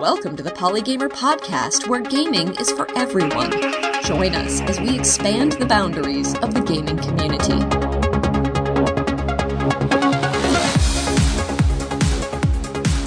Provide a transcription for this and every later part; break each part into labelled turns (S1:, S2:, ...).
S1: Welcome to the Polygamer Podcast, where gaming is for everyone. Join us as we expand the boundaries of the gaming community.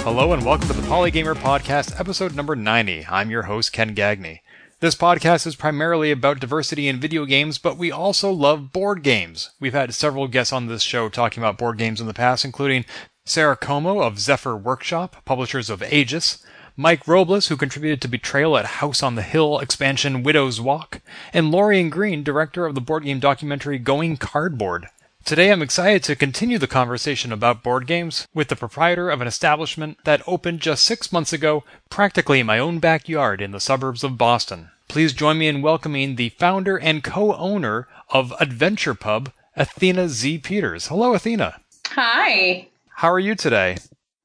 S2: Hello and welcome to the Polygamer Podcast, episode number 90. I'm your host, Ken Gagne. This podcast is primarily about diversity in video games, but we also love board games. We've had several guests on this show talking about board games in the past, including Sarah Como of Zephyr Workshop, publishers of Aegis, Mike Robles, who contributed to Betrayal at House on the Hill expansion Widow's Walk, and Lorien Green, director of the board game documentary Going Cardboard. Today I'm excited to continue the conversation about board games with the proprietor of an establishment that opened just six months ago, practically in my own backyard in the suburbs of Boston. Please join me in welcoming the founder and co-owner of Adventure Pub, Athena Z. Peters. Hello, Athena.
S3: Hi.
S2: How are you today?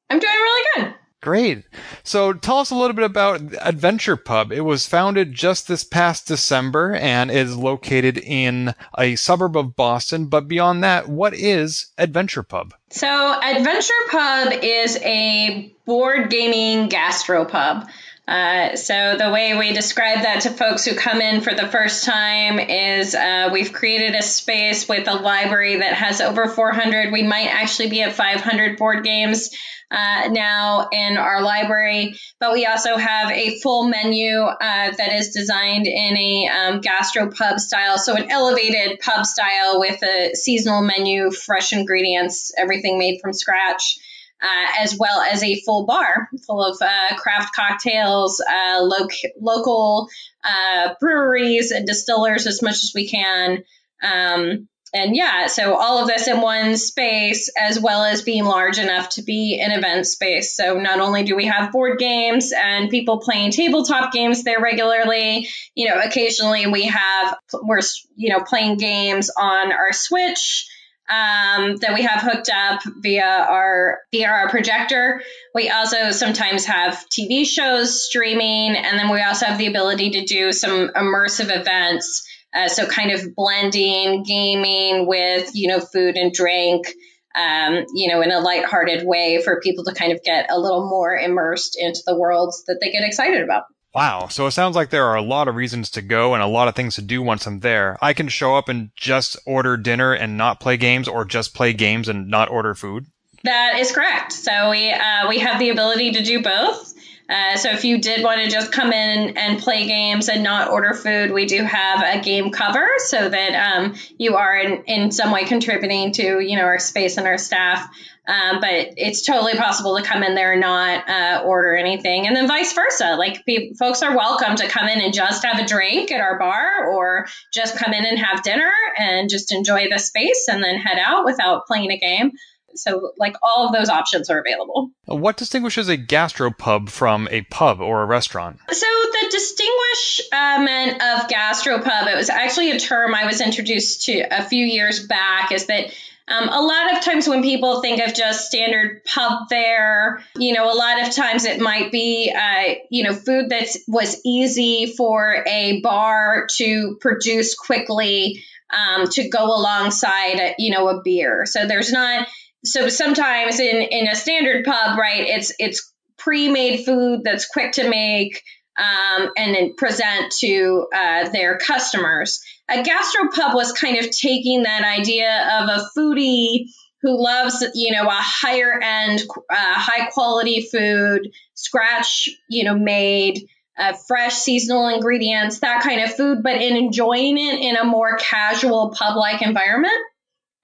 S3: I'm doing really good.
S2: Great. So tell us a little bit about Adventure Pub. It was founded just this past December and is located in a suburb of Boston. But beyond that, what is Adventure Pub?
S3: So, Adventure Pub is a board gaming gastropub. Uh, so the way we describe that to folks who come in for the first time is uh, we've created a space with a library that has over 400. We might actually be at 500 board games uh, now in our library, but we also have a full menu uh, that is designed in a um, gastro pub style, so an elevated pub style with a seasonal menu, fresh ingredients, everything made from scratch uh, as well as a full bar full of uh, craft cocktails, uh, lo- local uh, breweries and distillers as much as we can. Um, and yeah, so all of this in one space, as well as being large enough to be an event space. So not only do we have board games and people playing tabletop games there regularly, you know, occasionally we have we're you know playing games on our Switch um, that we have hooked up via our via our projector. We also sometimes have TV shows streaming, and then we also have the ability to do some immersive events. Uh, so kind of blending gaming with you know food and drink. Um, you know, in a lighthearted way for people to kind of get a little more immersed into the worlds that they get excited about.
S2: Wow. So it sounds like there are a lot of reasons to go and a lot of things to do once I'm there. I can show up and just order dinner and not play games or just play games and not order food.
S3: That is correct. So we uh, we have the ability to do both. Uh, so if you did want to just come in and play games and not order food, we do have a game cover so that um, you are in, in some way contributing to you know our space and our staff. Um, but it's totally possible to come in there and not uh, order anything, and then vice versa. Like pe- folks are welcome to come in and just have a drink at our bar, or just come in and have dinner and just enjoy the space, and then head out without playing a game. So, like all of those options are available.
S2: What distinguishes a gastropub from a pub or a restaurant?
S3: So, the distinguishment of gastropub, it was actually a term I was introduced to a few years back, is that um, a lot of times when people think of just standard pub fare, you know, a lot of times it might be, uh, you know, food that was easy for a bar to produce quickly um, to go alongside, you know, a beer. So there's not. So sometimes in in a standard pub, right, it's it's pre-made food that's quick to make um, and then present to uh, their customers. A gastropub was kind of taking that idea of a foodie who loves, you know, a higher end, uh, high quality food, scratch, you know, made, uh, fresh seasonal ingredients, that kind of food, but in enjoying it in a more casual pub like environment.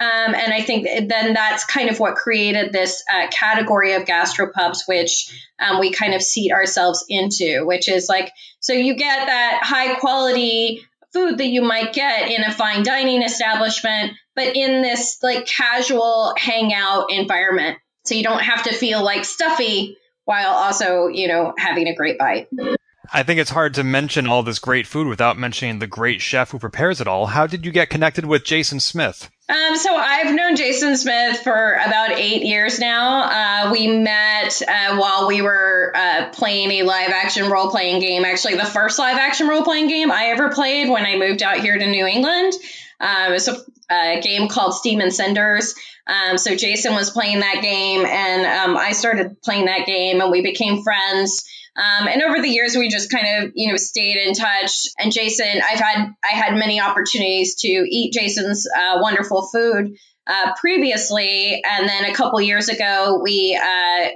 S3: Um, and I think then that's kind of what created this uh, category of gastropubs, which um, we kind of seat ourselves into, which is like, so you get that high quality food that you might get in a fine dining establishment, but in this like casual hangout environment. So you don't have to feel like stuffy while also, you know, having a great bite.
S2: I think it's hard to mention all this great food without mentioning the great chef who prepares it all. How did you get connected with Jason Smith?
S3: Um, so I've known Jason Smith for about eight years now. Uh, we met uh, while we were uh, playing a live action role playing game. Actually, the first live action role playing game I ever played when I moved out here to New England. Um, it was a a game called Steam and Cinders. Um, so Jason was playing that game, and um, I started playing that game, and we became friends. Um, and over the years, we just kind of, you know, stayed in touch. And Jason, I've had, I had many opportunities to eat Jason's uh, wonderful food uh, previously. And then a couple years ago, we uh,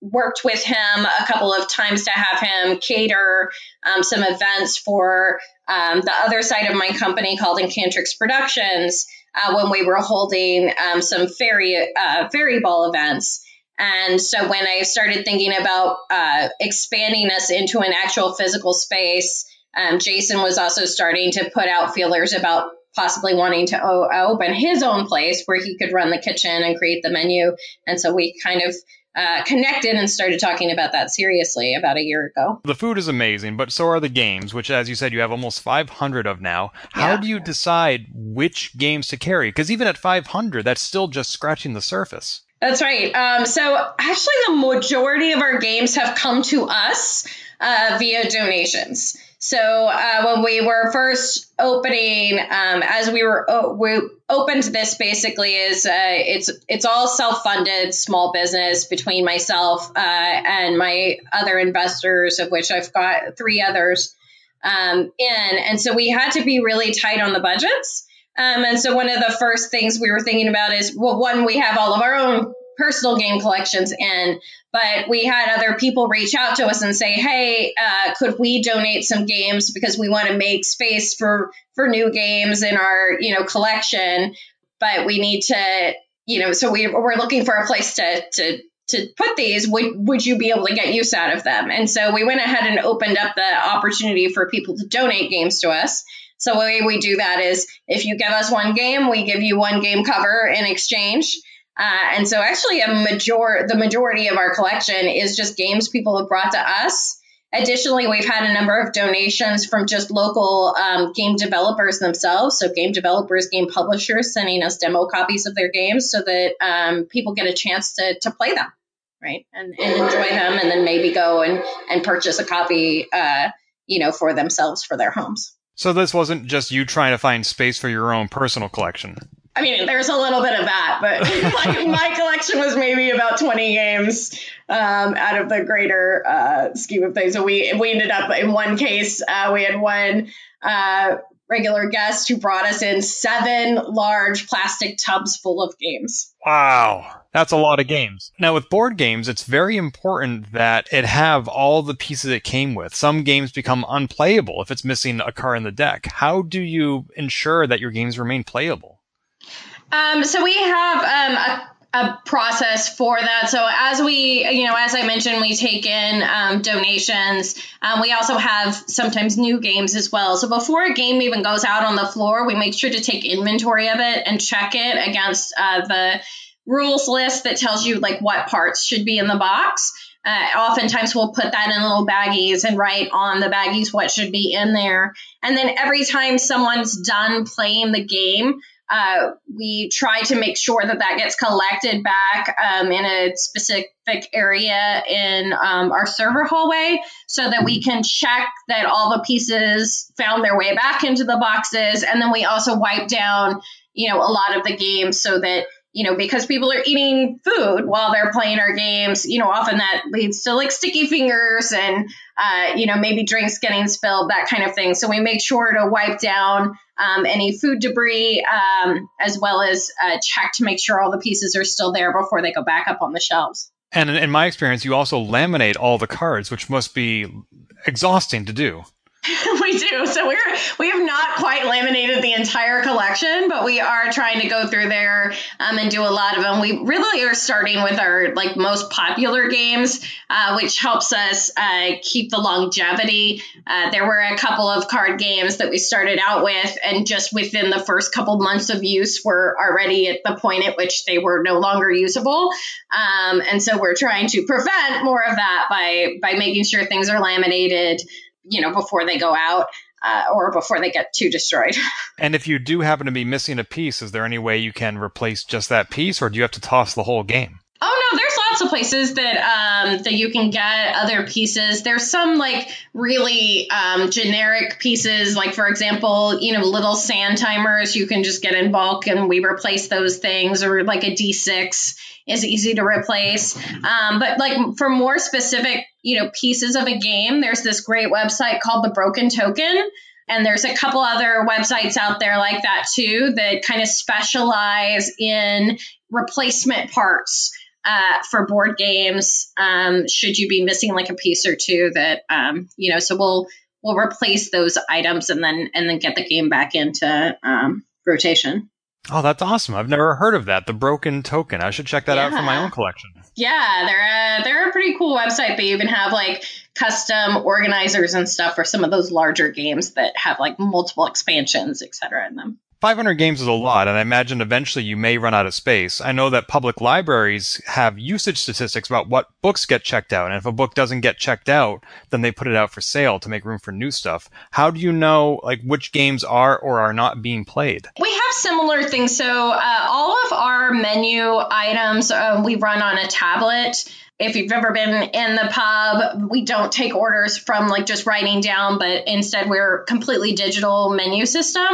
S3: worked with him a couple of times to have him cater um, some events for um, the other side of my company called Encantrix Productions uh, when we were holding um, some fairy, uh, fairy ball events. And so when I started thinking about uh, expanding us into an actual physical space, um, Jason was also starting to put out feelers about possibly wanting to o- open his own place where he could run the kitchen and create the menu. And so we kind of uh, connected and started talking about that seriously about a year ago.
S2: The food is amazing, but so are the games, which, as you said, you have almost 500 of now. How
S3: Yeah.
S2: do you decide which games to carry? Because even at 500, that's still just scratching the surface.
S3: That's right. Um, so actually, the majority of our games have come to us uh, via donations. So uh, when we were first opening, um, as we were o- we opened this, basically is uh, it's it's all self funded small business between myself uh, and my other investors, of which I've got three others um, in, and so we had to be really tight on the budgets. Um, and so one of the first things we were thinking about is, well, one, we have all of our own personal game collections in, but we had other people reach out to us and say, hey, uh, could we donate some games because we want to make space for for new games in our you know collection, but we need to you know, so we we're looking for a place to to to put these, would would you be able to get use out of them? And so we went ahead and opened up the opportunity for people to donate games to us. So the way we do that is if you give us one game, we give you one game cover in exchange. Uh, and so actually a major the majority of our collection is just games people have brought to us. Additionally, we've had a number of donations from just local um, game developers themselves. So game developers, game publishers sending us demo copies of their games so that um, people get a chance to, to play them, right? And, and enjoy them and then maybe go and, and purchase a copy, uh, you know, for themselves for their homes.
S2: So this wasn't just you trying to find space for your own personal collection.
S3: I mean, there's a little bit of that, but like my collection was maybe about 20 games um, out of the greater uh, scheme of things. So we we ended up in one case uh, we had one uh, regular guest who brought us in seven large plastic tubs full of games.
S2: Wow. That's a lot of games. Now, with board games, it's very important that it have all the pieces it came with. Some games become unplayable if it's missing a card in the deck. How do you ensure that your games remain playable?
S3: Um, so we have um, a, a process for that. So as we, you know, as I mentioned, we take in um, donations. Um, we also have sometimes new games as well. So before a game even goes out on the floor, we make sure to take inventory of it and check it against uh, the rules list that tells you like what parts should be in the box. Uh, oftentimes we'll put that in little baggies and write on the baggies what should be in there. And then every time someone's done playing the game, uh, we try to make sure that that gets collected back um, in a specific area in um, our server hallway so that we can check that all the pieces found their way back into the boxes. And then we also wipe down, you know, a lot of the games so that you know, because people are eating food while they're playing our games, you know, often that leads to like sticky fingers and, uh, you know, maybe drinks getting spilled, that kind of thing. So we make sure to wipe down um, any food debris um, as well as uh, check to make sure all the pieces are still there before they go back up on the shelves.
S2: And in my experience, you also laminate all the cards, which must be exhausting to do.
S3: we do. So we're we have not quite laminated the entire collection, but we are trying to go through there um, and do a lot of them. We really are starting with our like most popular games, uh, which helps us uh, keep the longevity. Uh, there were a couple of card games that we started out with, and just within the first couple months of use, were already at the point at which they were no longer usable. Um, and so we're trying to prevent more of that by by making sure things are laminated you know, before they go out uh, or before they get too destroyed.
S2: And if you do happen to be missing a piece, is there any way you can replace just that piece, or do you have to toss the whole game?
S3: Oh no, there's lots of places that um, that you can get other pieces. There's some like really um, generic pieces, like for example, you know, little sand timers you can just get in bulk, and we replace those things, or like a D6 is easy to replace. Um, but like for more specific, you know, pieces of a game, there's this great website called the Broken Token. And there's a couple other websites out there like that too that kind of specialize in replacement parts uh, for board games. Um, should you be missing like a piece or two that, um, you know, so we'll, we'll replace those items and then, and then get the game back into, um, rotation.
S2: Oh, that's awesome. I've never heard of that. The Broken Token. I should check that yeah. out for my own collection.
S3: Yeah, they're a, they're a pretty cool website. They even have like custom organizers and stuff for some of those larger games that have like multiple expansions, etc. in them.
S2: 500 games is a lot, and I imagine eventually you may run out of space. I know that public libraries have usage statistics about what books get checked out, and if a book doesn't get checked out, then they put it out for sale to make room for new stuff. How do you know like which games are or are not being played?
S3: We have similar things. So uh, all of our menu items uh, we run on a tablet if you've ever been in the pub, we don't take orders from like just writing down, but instead we're completely digital menu system.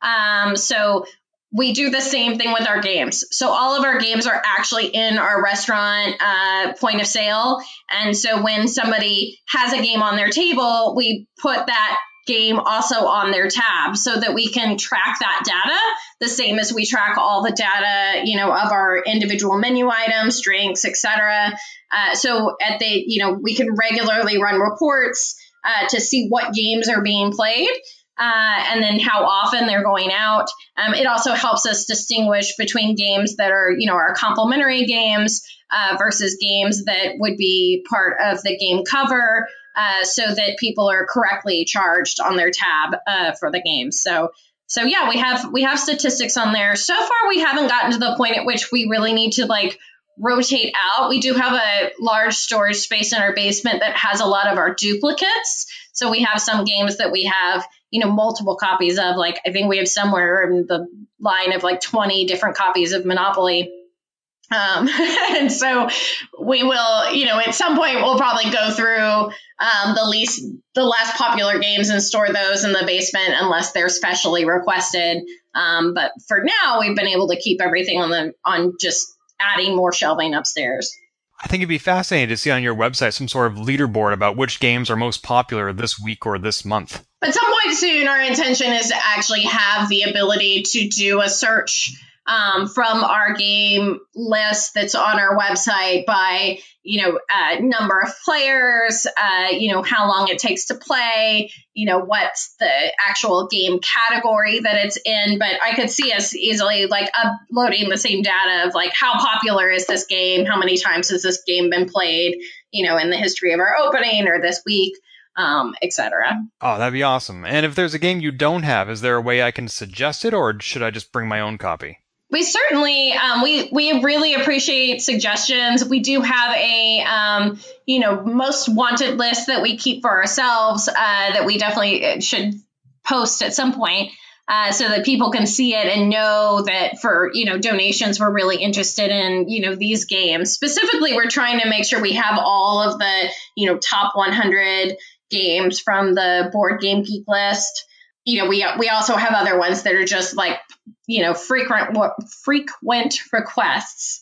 S3: Um, so we do the same thing with our games. So all of our games are actually in our restaurant uh, point of sale. And so when somebody has a game on their table, we put that game also on their tab so that we can track that data the same as we track all the data you know of our individual menu items drinks etc uh, so at the you know we can regularly run reports uh, to see what games are being played uh, and then how often they're going out. Um, it also helps us distinguish between games that are, you know, our complementary games uh, versus games that would be part of the game cover, uh, so that people are correctly charged on their tab uh, for the game. So. So yeah, we have we have statistics on there. So far, we haven't gotten to the point at which we really need to like rotate out. We do have a large storage space in our basement that has a lot of our duplicates. So we have some games that we have, you know, multiple copies of. Like I think we have somewhere in the line of like 20 different copies of Monopoly. Um, and so we will, you know, at some point we'll probably go through um, the least, the less popular games and store those in the basement unless they're specially requested. Um, but for now, we've been able to keep everything on the on just adding more shelving upstairs.
S2: I think it'd be fascinating to see on your website some sort of leaderboard about which games are most popular this week or this month.
S3: At some point soon, our intention is to actually have the ability to do a search um, from our game list that's on our website by you know uh, number of players uh, you know how long it takes to play you know what's the actual game category that it's in but i could see us easily like uploading the same data of like how popular is this game how many times has this game been played you know in the history of our opening or this week um, etc.
S2: Oh, that'd be awesome. And if there's a game you don't have, is there a way I can suggest it, or should I just bring my own copy?
S3: We certainly um, we we really appreciate suggestions. We do have a um, you know most wanted list that we keep for ourselves uh, that we definitely uh, should post at some point. Uh, so that people can see it and know that for you know donations we're really interested in you know these games specifically we're trying to make sure we have all of the you know top 100 games from the board game geek list you know, we we also have other ones that are just like, you know, frequent frequent requests.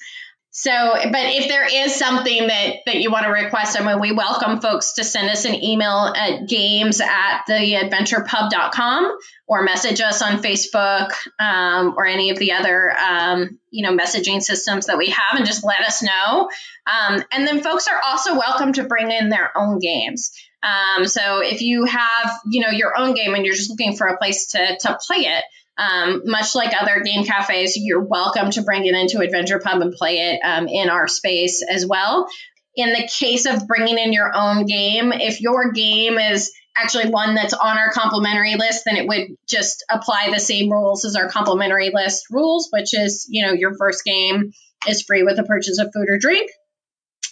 S3: So, but if there is something that that you want to request, I mean, we welcome folks to send us an email at games at theadventurepub.com or message us on Facebook um, or any of the other, um, you know, messaging systems that we have and just let us know. Um, and then folks are also welcome to bring in their own games. Um, so if you have, you know, your own game and you're just looking for a place to, to play it, um, much like other game cafes, you're welcome to bring it into Adventure Pub and play it um, in our space as well. In the case of bringing in your own game, if your game is actually one that's on our complimentary list, then it would just apply the same rules as our complimentary list rules, which is, you know, your first game is free with a purchase of food or drink.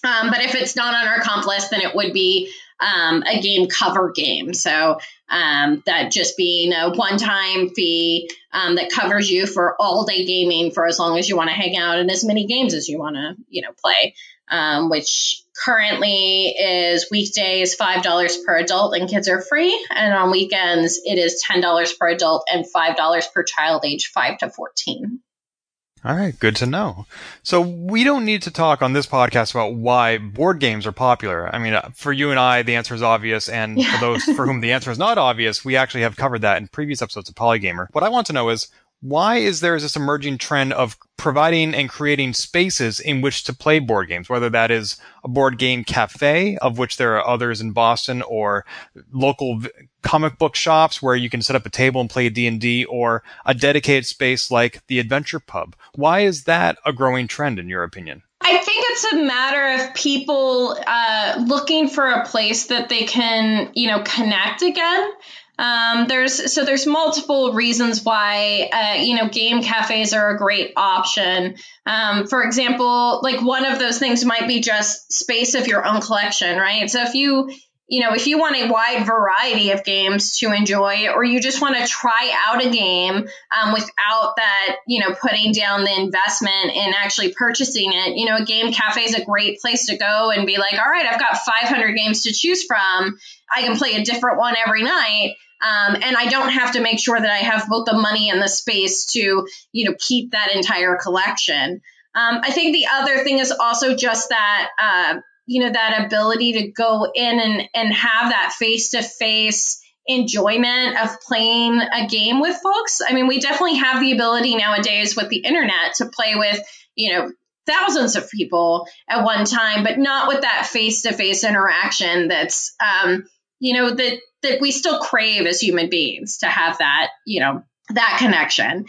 S3: Um, but if it's not on our comp list, then it would be um, a game cover game. So um, that just being a one-time fee um, that covers you for all day gaming for as long as you want to hang out and as many games as you want to, you know, play. um, which currently is weekdays $5 per adult and kids are free. And on weekends, it is $10 per adult and $5 per child age 5 to 14.
S2: All right, good to know. So we don't need to talk on this podcast about why board games are popular. I mean, uh, for you and I, the answer is obvious, and yeah. for those for whom the answer is not obvious, we actually have covered that in previous episodes of Polygamer. What I want to know is why is there this emerging trend of providing and creating spaces in which to play board games, whether that is a board game cafe, of which there are others in Boston, or local v- comic book shops where you can set up a table and play D&D, or a dedicated space like the Adventure Pub. Why is that a growing trend in your opinion?
S3: I think it's a matter of people uh, looking for a place that they can, you know, connect again. Um, there's so there's multiple reasons why uh, you know game cafes are a great option. Um, for example, like one of those things might be just space of your own collection, right? So if you you know if you want a wide variety of games to enjoy, or you just want to try out a game um, without that you know putting down the investment in actually purchasing it, you know a game cafe is a great place to go and be like, all right, I've got 500 games to choose from. I can play a different one every night um, and I don't have to make sure that I have both the money and the space to, you know, keep that entire collection. Um, I think the other thing is also just that, uh, you know, that ability to go in and, and have that face to face enjoyment of playing a game with folks. I mean, we definitely have the ability nowadays with the internet to play with, you know, thousands of people at one time, but not with that face to face interaction that's, um, you know, that that we still crave as human beings to have that, you know, that connection.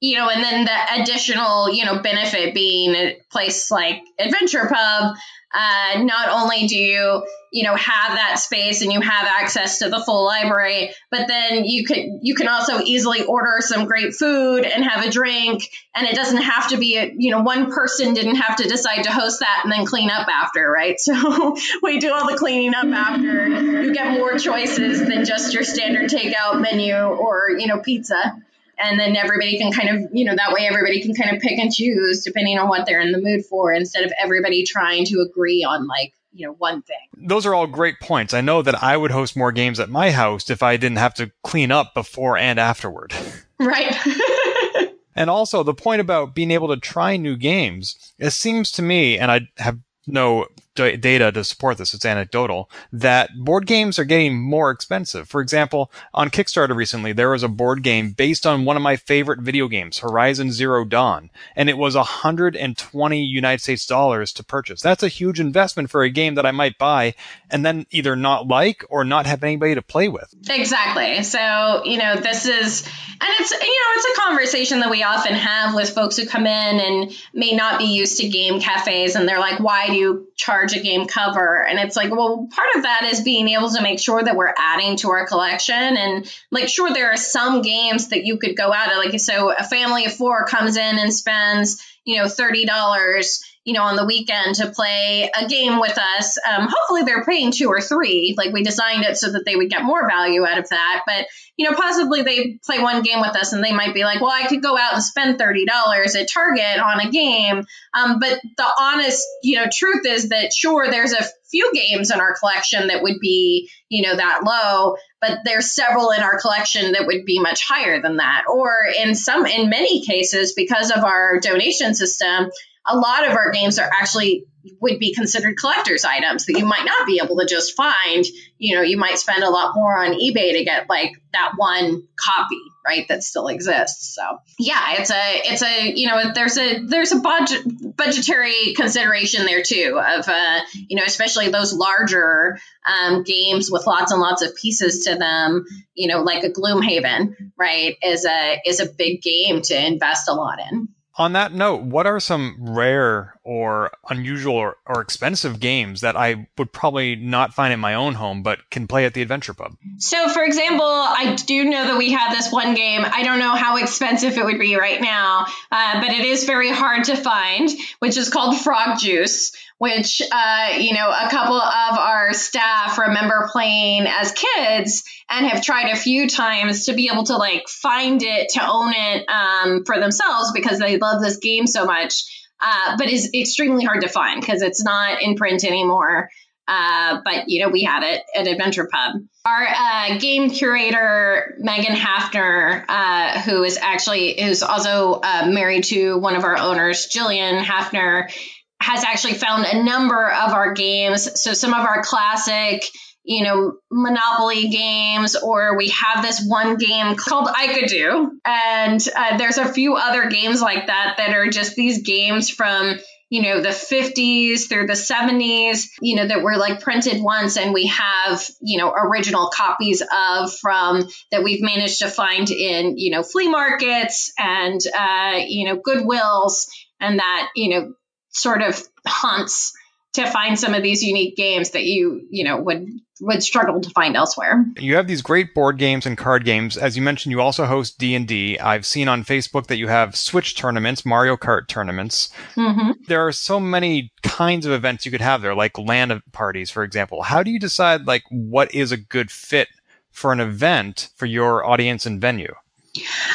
S3: You know, and then the additional, you know, benefit being a place like Adventure Pub uh, not only do you, you know, have that space and you have access to the full library, but then you could you can also easily order some great food and have a drink, and it doesn't have to be a, you know, one person didn't have to decide to host that and then clean up after, right? So we do all the cleaning up after. You get more choices than just your standard takeout menu or you know pizza and then everybody can kind of you know that way everybody can kind of pick and choose depending on what they're in the mood for instead of everybody trying to agree on like you know one thing.
S2: Those are all great points. I know that i would host more games at my house if i didn't have to clean up before and afterward.
S3: Right.
S2: And also the point about being able to try new games it seems to me and i have no data to support this, it's anecdotal, that board games are getting more expensive. For example, on Kickstarter recently, there was a board game based on one of my favorite video games, Horizon Zero Dawn, and it was 120 United States dollars to purchase. That's a huge investment for a game that I might buy and then either not like or not have anybody to play with.
S3: Exactly. So, you know, this is, and it's, you know, it's a conversation that we often have with folks who come in and may not be used to game cafes and they're like, why do you charge a game cover. And it's like, well, part of that is being able to make sure that we're adding to our collection. And like, sure, there are some games that you could go out at. Like, so a family of four comes in and spends, you know, $30 you know, on the weekend to play a game with us. Um, hopefully they're paying two or three. Like we designed it so that they would get more value out of that. But, you know, possibly they play one game with us and they might be like, well, I could go out and spend $30 at Target on a game. Um, but the honest, you know, truth is that sure, there's a few games in our collection that would be, you know, that low, but there's several in our collection that would be much higher than that. Or in some, in many cases, because of our donation system, a lot of our games are actually would be considered collector's items that you might not be able to just find. You know, you might spend a lot more on eBay to get like that one copy, right, that still exists. So yeah, it's a it's a you know there's a there's a budget budgetary consideration there too of uh you know especially those larger um, games with lots and lots of pieces to them. You know, like a Gloomhaven, right, is a is a big game to invest a lot in.
S2: On that note, what are some rare or unusual or, or, expensive games that I would probably not find in my own home but can play at the Adventure Pub?
S3: So, for example, I do know that we had this one game. I don't know how expensive it would be right now, uh, but it is very hard to find, which is called Frog Juice which uh, you know a couple of our staff remember playing as kids and have tried a few times to be able to like find it to own it um, for themselves because they love this game so much uh, but is extremely hard to find because it's not in print anymore. Uh, but you know, we have it at Adventure Pub. Our uh, game curator Megan Hafner, uh, who is actually who's also uh, married to one of our owners, Jillian Hafner, has actually found a number of our games. So some of our classic you know, Monopoly games, or we have this one game called I Could Do. And uh, there's a few other games like that that are just these games from, you know, the 50s through the 70s, you know, that were like printed once and we have, you know, original copies of from that we've managed to find in, you know, flea markets and, uh, you know, Goodwills and that, you know, sort of hunts to find some of these unique games that you you know would would struggle to find elsewhere.
S2: You have these great board games and card games. As you mentioned, you also host D and D. I've seen on Facebook that you have Switch tournaments, Mario Kart tournaments. Mm-hmm. There are so many kinds of events you could have there, like LAN parties, for example. How do you decide like what is a good fit for an event for your audience and venue?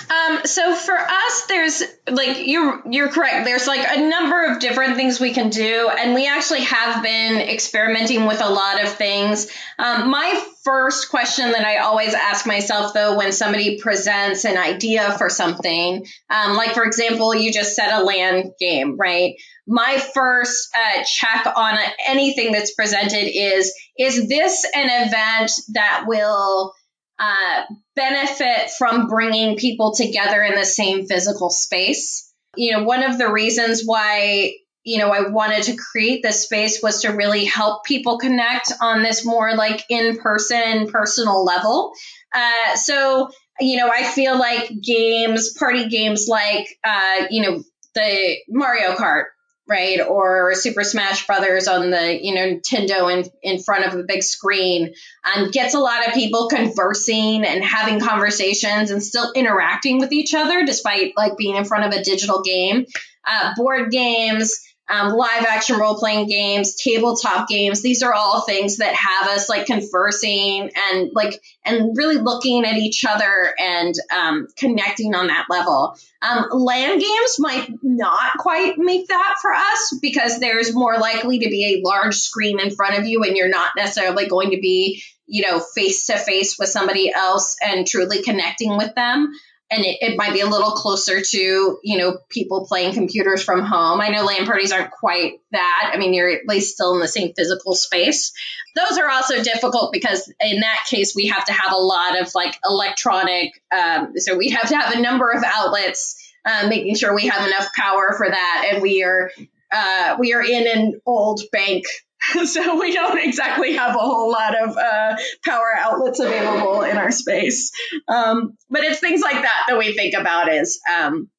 S3: Um, so for us, there's like you're you're correct. There's like a number of different things we can do, and we actually have been experimenting with a lot of things. Um, my first question that I always ask myself, though, when somebody presents an idea for something, um, like for example, you just said a LAN game, right? My first uh, check on anything that's presented is: is this an event that will uh, benefit from bringing people together in the same physical space. You know, one of the reasons why you know, I wanted to create this space was to really help people connect on this more like in person, personal level. Uh, so, you know, I feel like games, party games like, uh, you know, the Mario Kart right? Or Super Smash Brothers on the, you know, Nintendo in, in front of a big screen um, gets a lot of people conversing and having conversations and still interacting with each other despite like being in front of a digital game. Uh, board games, um, live action role playing games, tabletop games. These are all things that have us like conversing and like and really looking at each other and um, connecting on that level. Um, LAN games might not quite make that for us because there's more likely to be a large screen in front of you and you're not necessarily going to be you know face to face with somebody else and truly connecting with them and it, it, might be a little closer to you know people playing computers from home. I know LAN parties aren't quite that. I mean you're at least still in the same physical space. Those are also difficult because in that case we have to have a lot of like electronic um, so we have to have a number of outlets uh, making sure we have enough power for that. And we are uh, we are in an old bank so we don't exactly have a whole lot of uh, power outlets available in our space. Um, but it's things like that that we think about is, um,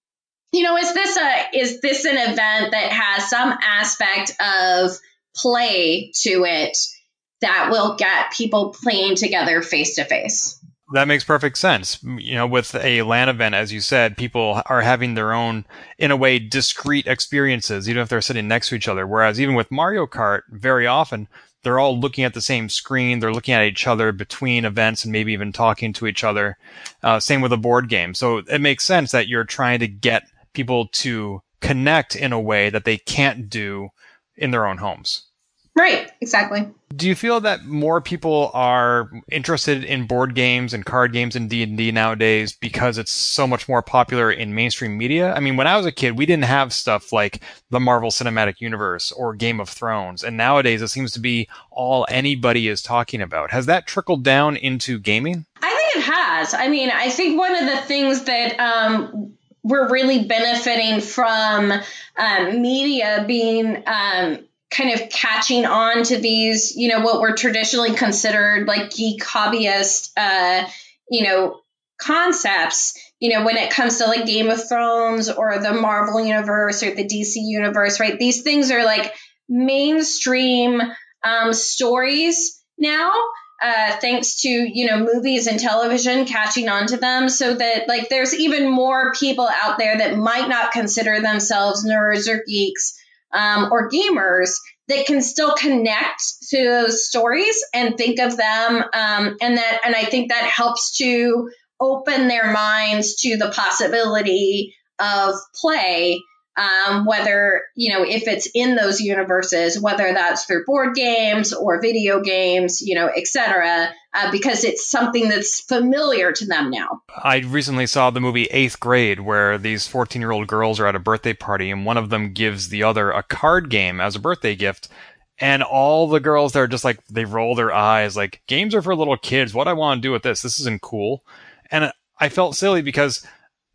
S3: you know, is this a is this an event that has some aspect of play to it that will get people playing together face to face?
S2: That makes perfect sense. You know, with a LAN event, as you said, people are having their own, in a way, discrete experiences, even if they're sitting next to each other. Whereas even with Mario Kart, very often, they're all looking at the same screen. They're looking at each other between events and maybe even talking to each other. Uh, same with a board game. So it makes sense that you're trying to get people to connect in a way that they can't do in their own homes.
S3: Right, exactly.
S2: Do you feel that more people are interested in board games and card games and D&D nowadays because it's so much more popular in mainstream media? I mean, when I was a kid, we didn't have stuff like the Marvel Cinematic Universe or Game of Thrones, and nowadays it seems to be all anybody is talking about. Has that trickled down into gaming?
S3: I think it has. I mean, I think one of the things that um, we're really benefiting from um, media being um, kind of catching on to these, you know, what were traditionally considered like geek hobbyist, uh, you know, concepts, you know, when it comes to like Game of Thrones or the Marvel universe or the DC universe, right? These things are like mainstream um, stories now. Uh, thanks to you know movies and television catching on to them so that like there's even more people out there that might not consider themselves nerds or geeks um, or gamers that can still connect to those stories and think of them um, and that and i think that helps to open their minds to the possibility of play um, whether, you know, if it's in those universes, whether that's through board games or video games, you know, et cetera, uh, because it's something that's familiar to them now.
S2: I recently saw the movie Eighth Grade, where these 14 year old girls are at a birthday party and one of them gives the other a card game as a birthday gift. And all the girls there are just like, they roll their eyes like, games are for little kids. What do I want to do with this? This isn't cool. And I felt silly because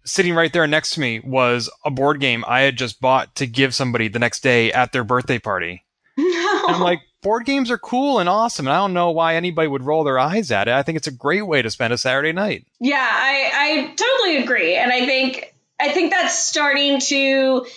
S2: sitting right there next to me was a board game I had just bought to give somebody the next day at their birthday party. No. I'm like, board games are cool and awesome, and I don't know why anybody would roll their eyes at it. I think it's a great way to spend a Saturday night.
S3: Yeah, I, I totally agree, and I think I think that's starting to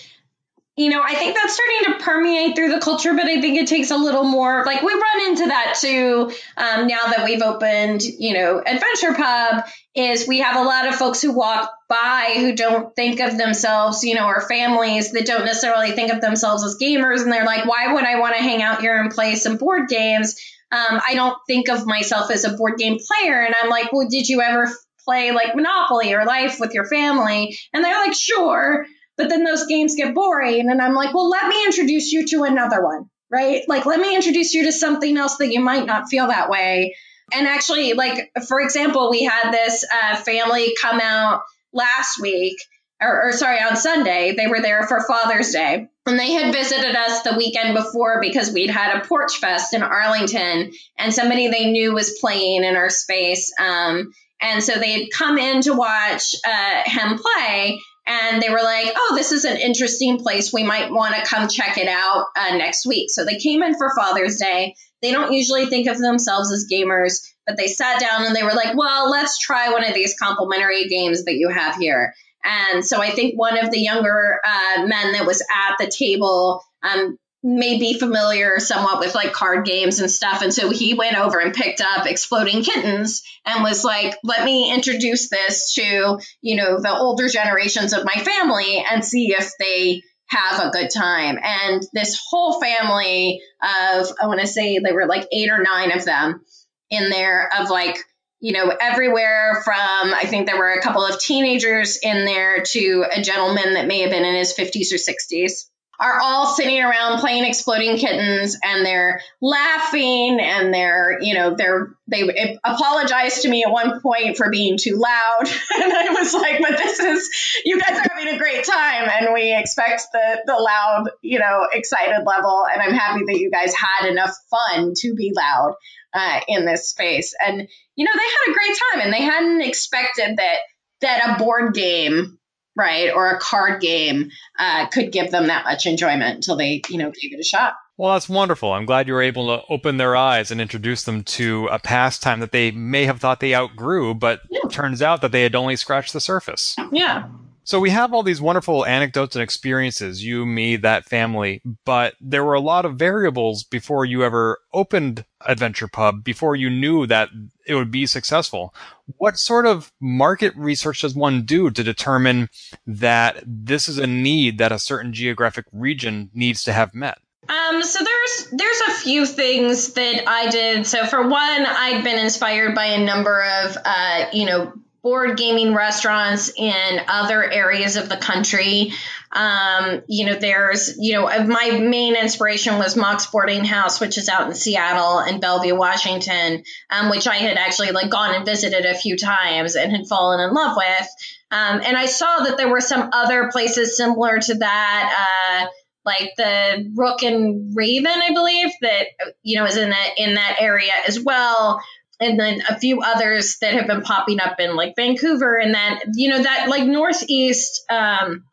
S3: you know, I think that's starting to permeate through the culture, but I think it takes a little more. Like we run into that too um, now that we've opened, you know, Adventure Pub. Is we have a lot of folks who walk by who don't think of themselves, you know, or families that don't necessarily think of themselves as gamers, and they're like, why would I want to hang out here and play some board games? Um, I don't think of myself as a board game player, and I'm like, well, did you ever play like Monopoly or Life with your family? And they're like, sure. But then those games get boring. And I'm like, well, let me introduce you to another one, right? Like, let me introduce you to something else that you might not feel that way. And actually, like, for example, we had this uh, family come out last week, or, or sorry, on Sunday. They were there for Father's Day. And they had visited us the weekend before because we'd had a porch fest in Arlington and somebody they knew was playing in our space. Um, and so they had come in to watch uh, him play and they were like, "Oh, this is an interesting place. We might want to come check it out uh, next week." So they came in for Father's Day. They don't usually think of themselves as gamers, but they sat down and they were like, "Well, let's try one of these complimentary games that you have here." And so I think one of the younger uh, men that was at the table um, may be familiar somewhat with like card games and stuff. And so he went over and picked up Exploding Kittens and was like, let me introduce this to, you know, the older generations of my family and see if they have a good time. And this whole family of, I want to say there were like eight or nine of them in there of like, you know, everywhere from, I think there were a couple of teenagers in there to a gentleman that may have been in his 50s or 60s are all sitting around playing exploding kittens and they're laughing and they're you know they're they apologized to me at one point for being too loud. And i was like but this is you guys are having a great time. And we expect the the loud you know excited level. And i'm happy that you guys had enough fun to be loud uh, in this space. And you know they had a great time and they hadn't expected that that a board game right, or a card game uh, could give them that much enjoyment until they, you know, gave it a shot.
S2: Well, that's wonderful. I'm glad you were able to open their eyes and introduce them to a pastime that they may have thought they outgrew, but yeah. turns out that they had only scratched the surface.
S3: Yeah.
S2: So we have all these wonderful anecdotes and experiences, you, me, that family, but there were a lot of variables before you ever opened Adventure Pub, before you knew that it would be successful. What sort of market research does one do to determine that this is a need that a certain geographic region needs to have met?
S3: Um, so there's there's a few things that I did. So for one, I'd been inspired by a number of uh, you know board gaming restaurants in other areas of the country. Um, you know, there's, you know, my main inspiration was Mox Boarding House, which is out in Seattle and Bellevue, Washington, um, which I had actually like gone and visited a few times and had fallen in love with. Um, and I saw that there were some other places similar to that, uh, like the Rook and Raven, I believe, that you know is in that in that area as well and then a few others that have been popping up in like Vancouver and then you know that like northeast um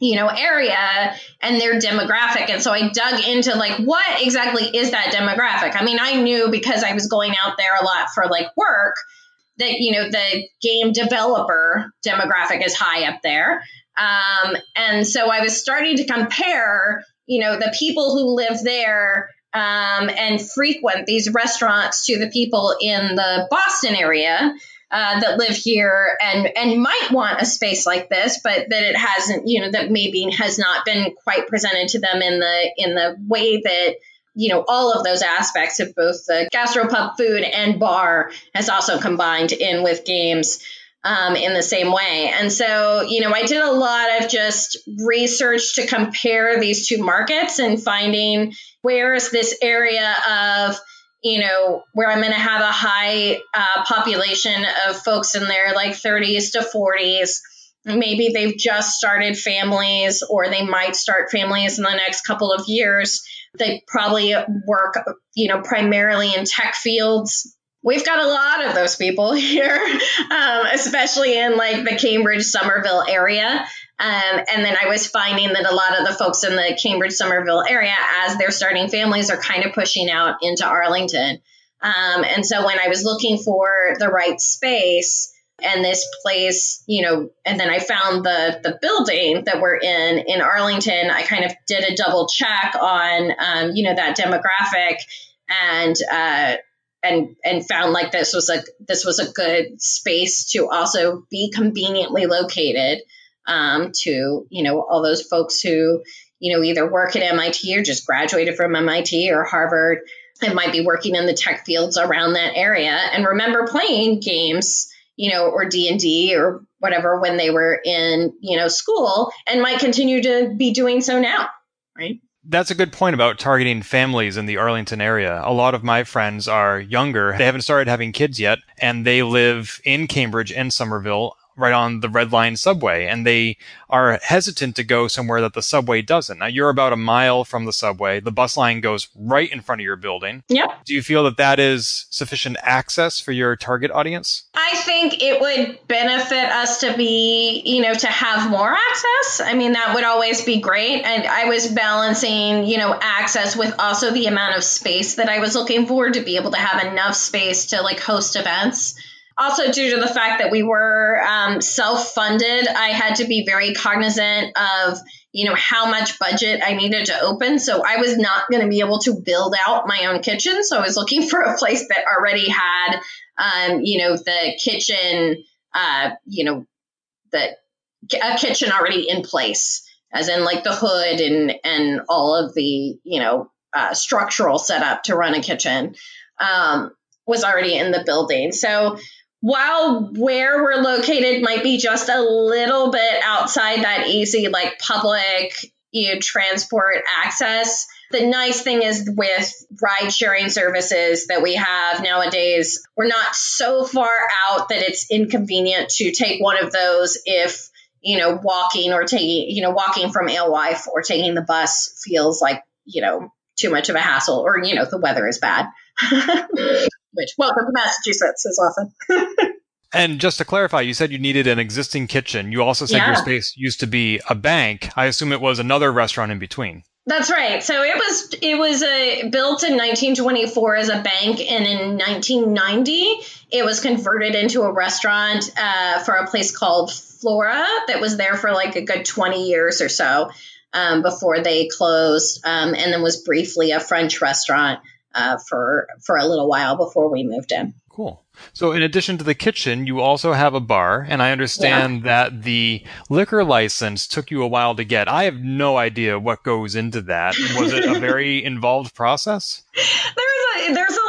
S3: you know area and their demographic. And so I dug into like what exactly is that demographic? I mean I knew because I was going out there a lot for like work that you know the game developer demographic is high up there. Um and so I was starting to compare you know the people who live there um, and frequent these restaurants to the people in the Boston area uh, that live here and and might want a space like this, but that it hasn't, you know, that maybe has not been quite presented to them in the in the way that you know all of those aspects of both the gastropub food and bar has also combined in with games. um, in the same way. And so, you know, I did a lot of just research to compare these two markets and finding where is this area of, you know, where I'm going to have a high uh, population of folks in their like 30s to 40s. Maybe they've just started families or they might start families in the next couple of years. They probably work, you know, primarily in tech fields we've got a lot of those people here, um, especially in like the Cambridge Somerville area. Um, and then I was finding that a lot of the folks in the Cambridge Somerville area, as they're starting families, are kind of pushing out into Arlington. Um, and so when I was looking for the right space, and this place, you know, and then I found the the building that we're in in Arlington. I kind of did a double check on, um, you know, that demographic, and uh, and and found like this was a this was a good space to also be conveniently located um, to you know all those folks who you know either work at MIT or just graduated from MIT or Harvard and might be working in the tech fields around that area and remember playing games you know or D&D or whatever when they were in you know school and might continue to be doing so now right
S2: that's a good point about targeting families in the Arlington area. A lot of my friends are younger. They haven't started having kids yet, and they live in Cambridge and Somerville right on the Red Line subway, and they are hesitant to go somewhere that the subway doesn't. Now, you're about a mile from the subway. The bus line goes right in front of your building.
S3: Yep.
S2: Do you feel that that is sufficient access for your target audience?
S3: I think it would benefit us to be, you know, to have more access. I mean, that would always be great. And I was balancing, you know, access with also the amount of space that I was looking for to be able to have enough space to like host events also due to the fact that we were um, self-funded i had to be very cognizant of you know how much budget i needed to open. So i was not going to be able to build out my own kitchen. So i was looking for a place that already had um, you know the kitchen uh, you know the a kitchen already in place as in like the hood and and all of the you know uh, structural setup to run a kitchen um, was already in the building. So while where we're located might be just a little bit outside that easy like public you know, transport access the nice thing is with ride sharing services that we have nowadays we're not so far out that it's inconvenient to take one of those if you know walking or taking you know walking from alewife or taking the bus feels like you know too much of a hassle or you know the weather is bad which welcome to Massachusetts is often.
S2: and just to clarify, you said you needed an existing kitchen. You also said yeah. your space used to be a bank. I assume it was another restaurant in between.
S3: That's right. So it was it was a, built in 1924 as a bank, and in 1990 it was converted into a restaurant uh, for a place called Flora that was there for like a good 20 years or so um, before they closed, um, and then was briefly a French restaurant uh, for for a little while before we moved in.
S2: Cool. So, in addition to the kitchen, you also have a bar, and I understand yeah. that the liquor license took you a while to get. I have no idea what goes into that. Was it a very involved process?
S3: There's a there's a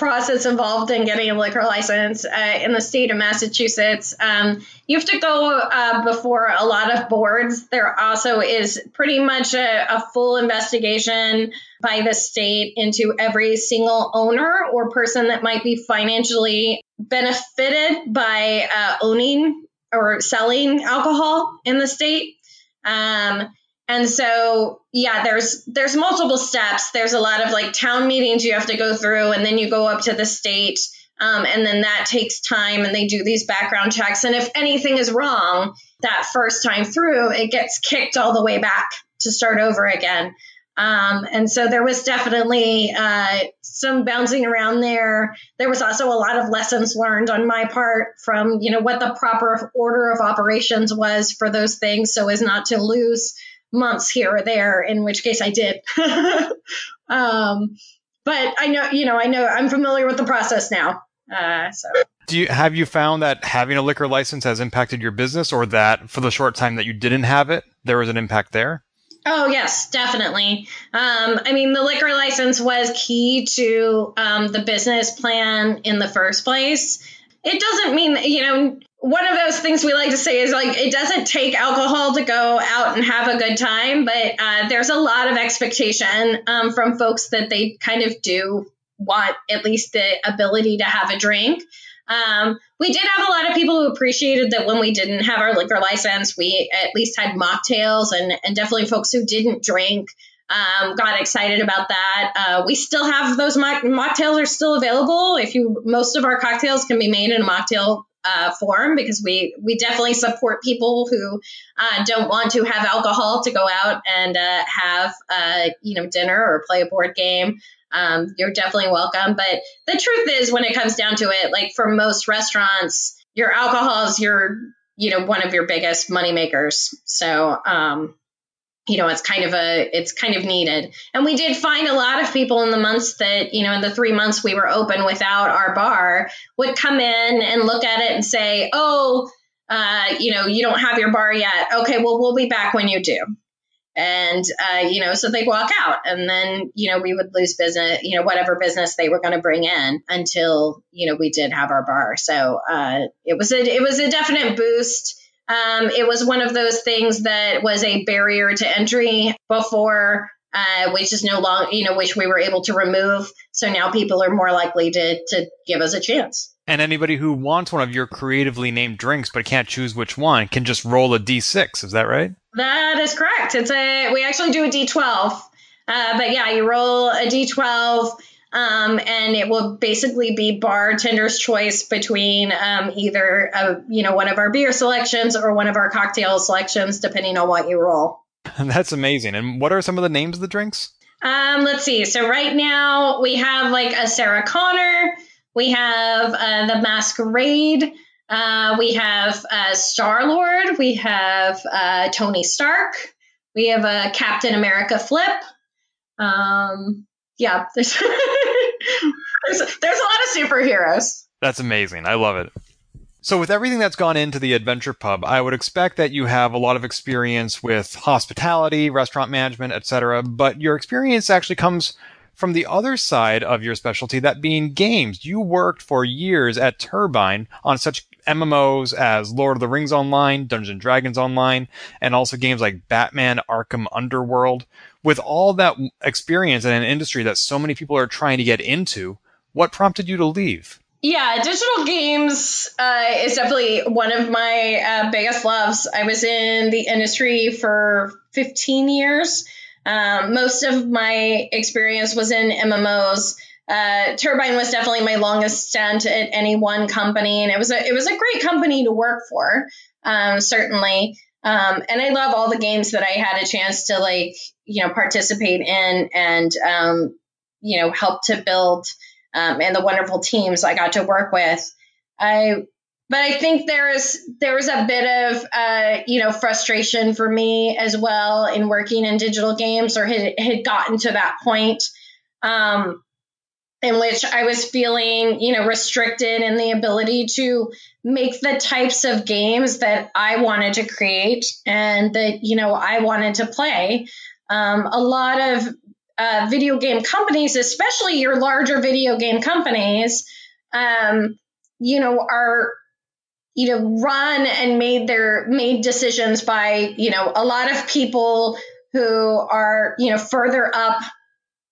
S3: process involved in getting a liquor license uh, in the state of Massachusetts. Um, you have to go uh, before a lot of boards. There also is pretty much a, a full investigation by the state into every single owner or person that might be financially benefited by uh, owning or selling alcohol in the state. Um, and so, yeah, there's there's multiple steps. There's a lot of like town meetings you have to go through, and then you go up to the state, um, and then that takes time, and they do these background checks. And if anything is wrong that first time through, it gets kicked all the way back to start over again. Um, and so there was definitely uh, some bouncing around there. There was also a lot of lessons learned on my part from, you know, what the proper order of operations was for those things so as not to lose months here or there, in which case I did. um, but I know, you know, I know I'm familiar with the process now. Uh, so.
S2: Do you have you found that having a liquor license has impacted your business, or that for the short time that you didn't have it, there was an impact there?
S3: Oh yes, definitely. Um, I mean, the liquor license was key to um, the business plan in the first place. it doesn't mean, you know, one of those things we like to say is like it doesn't take alcohol to go out and have a good time, but uh, there's a lot of expectation um, from folks that they kind of do want at least the ability to have a drink. Um, we did have a lot of people who appreciated that when we didn't have our liquor license, we at least had mocktails, and, and definitely folks who didn't drink um, got excited about that. Uh, we still have those mock- mocktails are still available. If you, most of our cocktails can be made in a mocktail uh, form because we we definitely support people who uh, don't want to have alcohol to go out and uh, have uh, you know dinner or play a board game. Um, you're definitely welcome. But the truth is, when it comes down to it, like for most restaurants, your alcohol is your you know one of your biggest money makers. So um, you know it's kind of a it's kind of needed. And we did find a lot of people in the months that you know in the three months we were open without our bar would come in and look at it and say oh uh, you know you don't have your bar yet. Okay well we'll be back when you do. And uh, you know so they'd walk out. And then you know we would lose business you know whatever business they were going to bring in until you know we did have our bar. So uh, it was a it was a definite boost um, it was one of those things that was a barrier to entry before, uh, which is no longer, you know, which we were able to remove. So now people are more likely to, to give us a chance.
S2: And anybody who wants one of your creatively named drinks but can't choose which one can just roll a d6. Is that right?
S3: That is correct. It's a we actually do a d12, uh, but yeah, you roll a d12 um, and it will basically be bartender's choice between um, either a, you know one of our beer selections or one of our cocktail selections, depending on what you roll.
S2: That's amazing. And what are some of the names of the drinks?
S3: Um, let's see. So right now we have like a Sarah Connor. We have uh, the Masquerade. Uh, we have uh, Star Lord. We have uh, Tony Stark. We have a Captain America flip. Um, yeah, there's, there's, there's a lot of superheroes.
S2: That's amazing. I love it. So, with everything that's gone into the Adventure Pub, I would expect that you have a lot of experience with hospitality, restaurant management, etc. But your experience actually comes from the other side of your specialty, that being games. You worked for years at Turbine on such MMOs as Lord of the Rings Online, Dungeons and Dragons Online, and also games like Batman Arkham Underworld with all that experience in an industry that so many people are trying to get into, what prompted you to leave?
S3: Yeah, digital games uh, is definitely one of my uh, biggest loves. I was in the industry for 15 years. Um, most of my experience was in MMOs. Uh, Turbine was definitely my longest stint at any one company, and it was a it was a great company to work for. Um, certainly, um, and I love all the games that I had a chance to like, you know, participate in and, um, you know, help to build, um, and the wonderful teams I got to work with. I, but I think there is, there was a bit of, uh, you know, frustration for me as well in working in digital games or had, had gotten to that point. Um, in which I was feeling, you know, restricted in the ability to make the types of games that I wanted to create and that, you know, I wanted to play. Um, a lot of uh, video game companies, especially your larger video game companies, um, you know, are you know run and made their made decisions by you know a lot of people who are you know further up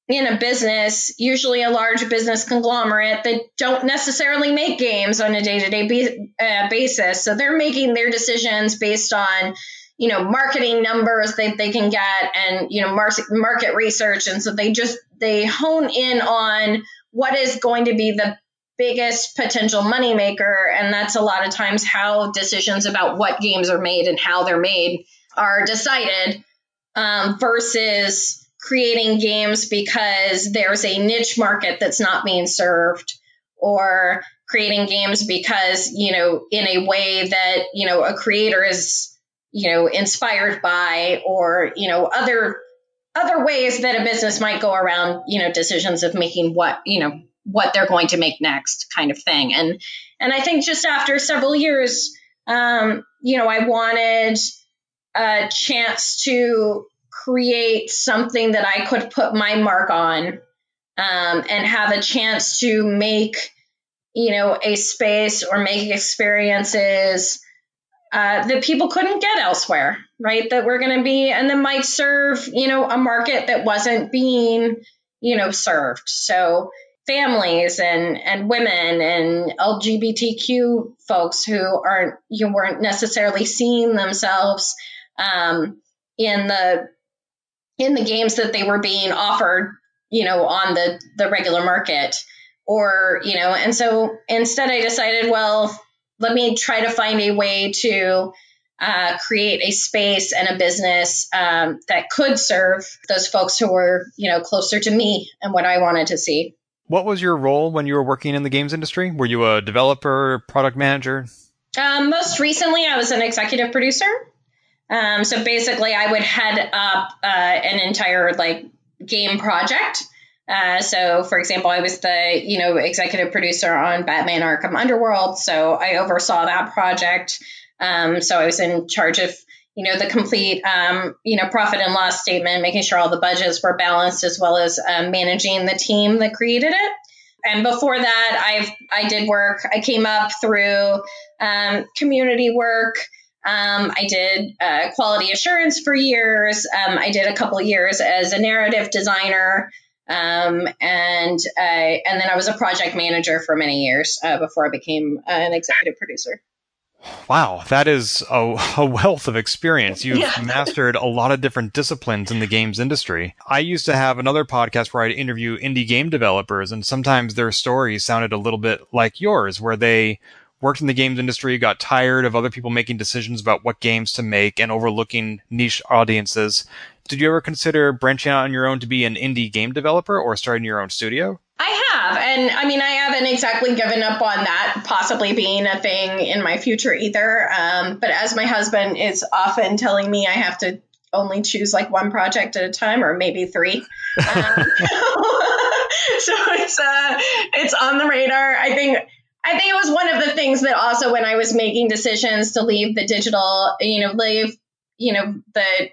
S3: in a business, usually a large business conglomerate that don't necessarily make games on a day-to-day uh, basis. So they're making their decisions based on, you know, marketing numbers that they can get and, you know, market research. And so they just, they hone in on what is going to be the biggest potential moneymaker. And that's a lot of times how decisions about what games are made and how they're made are decided um, versus creating games because there's a niche market that's not being served or creating games because, you know, in a way that, you know, a creator is, you know, inspired by or, you know, other other ways that a business might go around, you know, decisions of making what, you know, what they're going to make next kind of thing. And and I think just after several years, um, you know, I wanted a chance to create something that I could put my mark on um, and have a chance to make, you know, a space or make experiences uh, that people couldn't get elsewhere, right? That we're going to be, and that might serve, you know, a market that wasn't being, you know, served. So families and and women and LGBTQ folks who aren't you weren't necessarily seeing themselves um, in the in the games that they were being offered, you know, on the the regular market, or you know, and so instead I decided, well, let me try to find a way to uh, create a space and a business um, that could serve those folks who were, you know, closer to me and what I wanted to see.
S2: What was your role when you were working in the games industry? Were you a developer, product manager?
S3: Um, most recently, I was an executive producer. Um, so basically, I would head up uh, an entire like game project. Uh, so, for example, I was the you know executive producer on Batman Arkham Underworld, so I oversaw that project. Um, so I was in charge of you know the complete um, you know profit and loss statement, making sure all the budgets were balanced, as well as um, managing the team that created it. And before that, I I did work. I came up through um, community work. Um, I did uh, quality assurance for years. Um, I did a couple years as a narrative designer. Um, and uh, and then I was a project manager for many years uh, before I became an executive producer.
S2: Wow, that is a, a wealth of experience. You've yeah. mastered a lot of different disciplines in the games industry. I used to have another podcast where I'd interview indie game developers, and sometimes their stories sounded a little bit like yours, where they worked in the games industry, got tired of other people making decisions about what games to make and overlooking niche audiences, did you ever consider branching out on your own to be an indie game developer or starting your own studio?
S3: I have. And I mean, I haven't exactly given up on that possibly being a thing in my future either. Um, but as my husband is often telling me, I have to only choose like one project at a time or maybe three. Um, so it's uh, it's on the radar. I think I think it was one of the things that also when I was making decisions to leave the digital, you know, leave, you know, the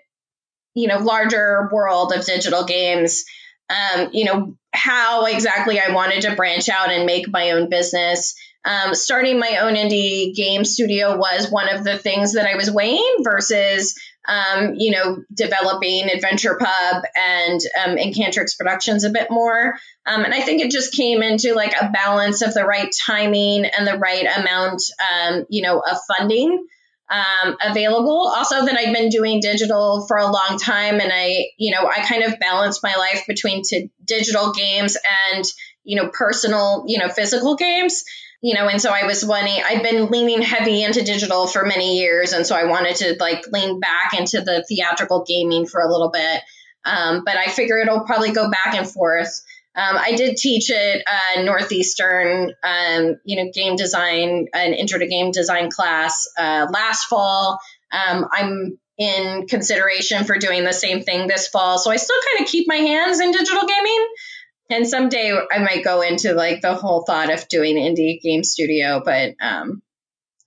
S3: you know, larger world of digital games, um, you know, how exactly I wanted to branch out and make my own business. Um, starting my own indie game studio was one of the things that I was weighing versus, um, you know, developing Adventure Pub and um, Incantrix Productions a bit more. Um, and I think it just came into like a balance of the right timing and the right amount, um, you know, of funding um, available. Also, that I'd been doing digital for a long time, and I, you know, I kind of balanced my life between t- digital games and you know personal, you know, physical games. You know, and so I was wanting, I've been leaning heavy into digital for many years. And so I wanted to like lean back into the theatrical gaming for a little bit. Um, but I figure it'll probably go back and forth. Um, I did teach at uh, Northeastern, um, you know, game design, an intro to game design class uh, last fall. Um, I'm in consideration for doing the same thing this fall. So I still kind of keep my hands in digital gaming. And someday I might go into like the whole thought of doing indie game studio, but um,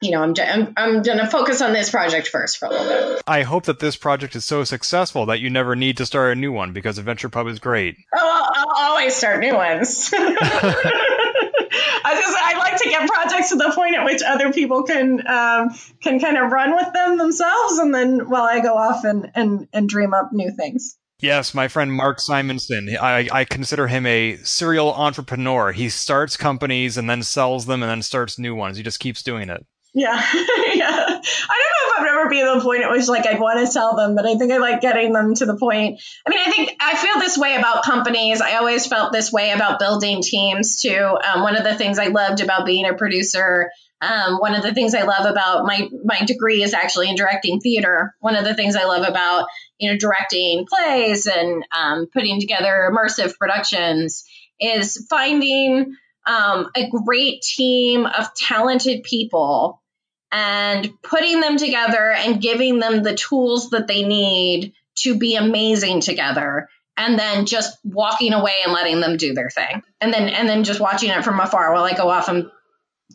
S3: you know, I'm, I'm, I'm to focus on this project first for a little bit.
S2: I hope that this project is so successful that you never need to start a new one because Adventure Pub is great.
S3: Oh, I'll, I'll always start new ones. I just I like to get projects to the point at which other people can um, can kind of run with them themselves, and then while I go off and and and dream up new things.
S2: Yes, my friend Mark Simonson. I, I consider him a serial entrepreneur. He starts companies and then sells them and then starts new ones. He just keeps doing it.
S3: Yeah. yeah. I don't know if I've ever been the point at which like I'd want to sell them, but I think I like getting them to the point. I mean, I think I feel this way about companies. I always felt this way about building teams too. Um, one of the things I loved about being a producer um, one of the things I love about my my degree is actually in directing theater. One of the things I love about you know directing plays and um, putting together immersive productions is finding um, a great team of talented people and putting them together and giving them the tools that they need to be amazing together and then just walking away and letting them do their thing and then and then just watching it from afar while i go off and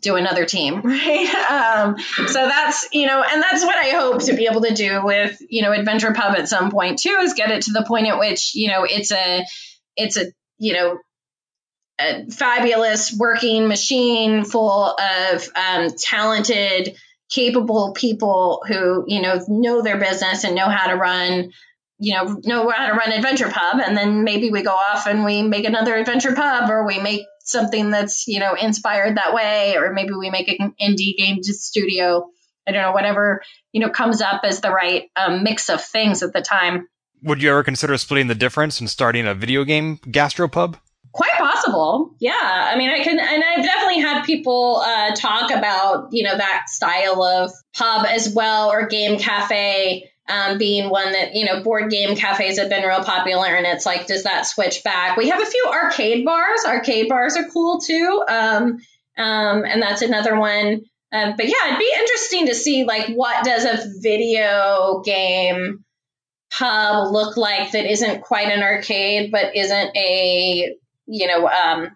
S3: do another team right? Um, so that's you know and that's what i hope to be able to do with you know adventure pub at some point too is get it to the point at which you know it's a it's a you know a fabulous working machine full of um, talented, capable people who you know know their business and know how to run you know know how to run adventure pub. And then maybe we go off and we make another adventure pub or we make something that's you know inspired that way or maybe we make an indie game studio. I don't know whatever you know comes up as the right um, mix of things at the time.
S2: Would you ever consider splitting the difference and starting a video game gastropub?
S3: Quite possible. Yeah. I mean i can and i've definitely had people uh, talk about you know that style of pub as well or game cafe um, being one that you know board game cafes have been real popular and it's like does that switch back? We have a few arcade bars. Arcade bars are cool too. Um, um, and that's another one. Um, but yeah it'd be interesting to see like what does a video game pub look like that isn't quite an arcade but isn't a you know um,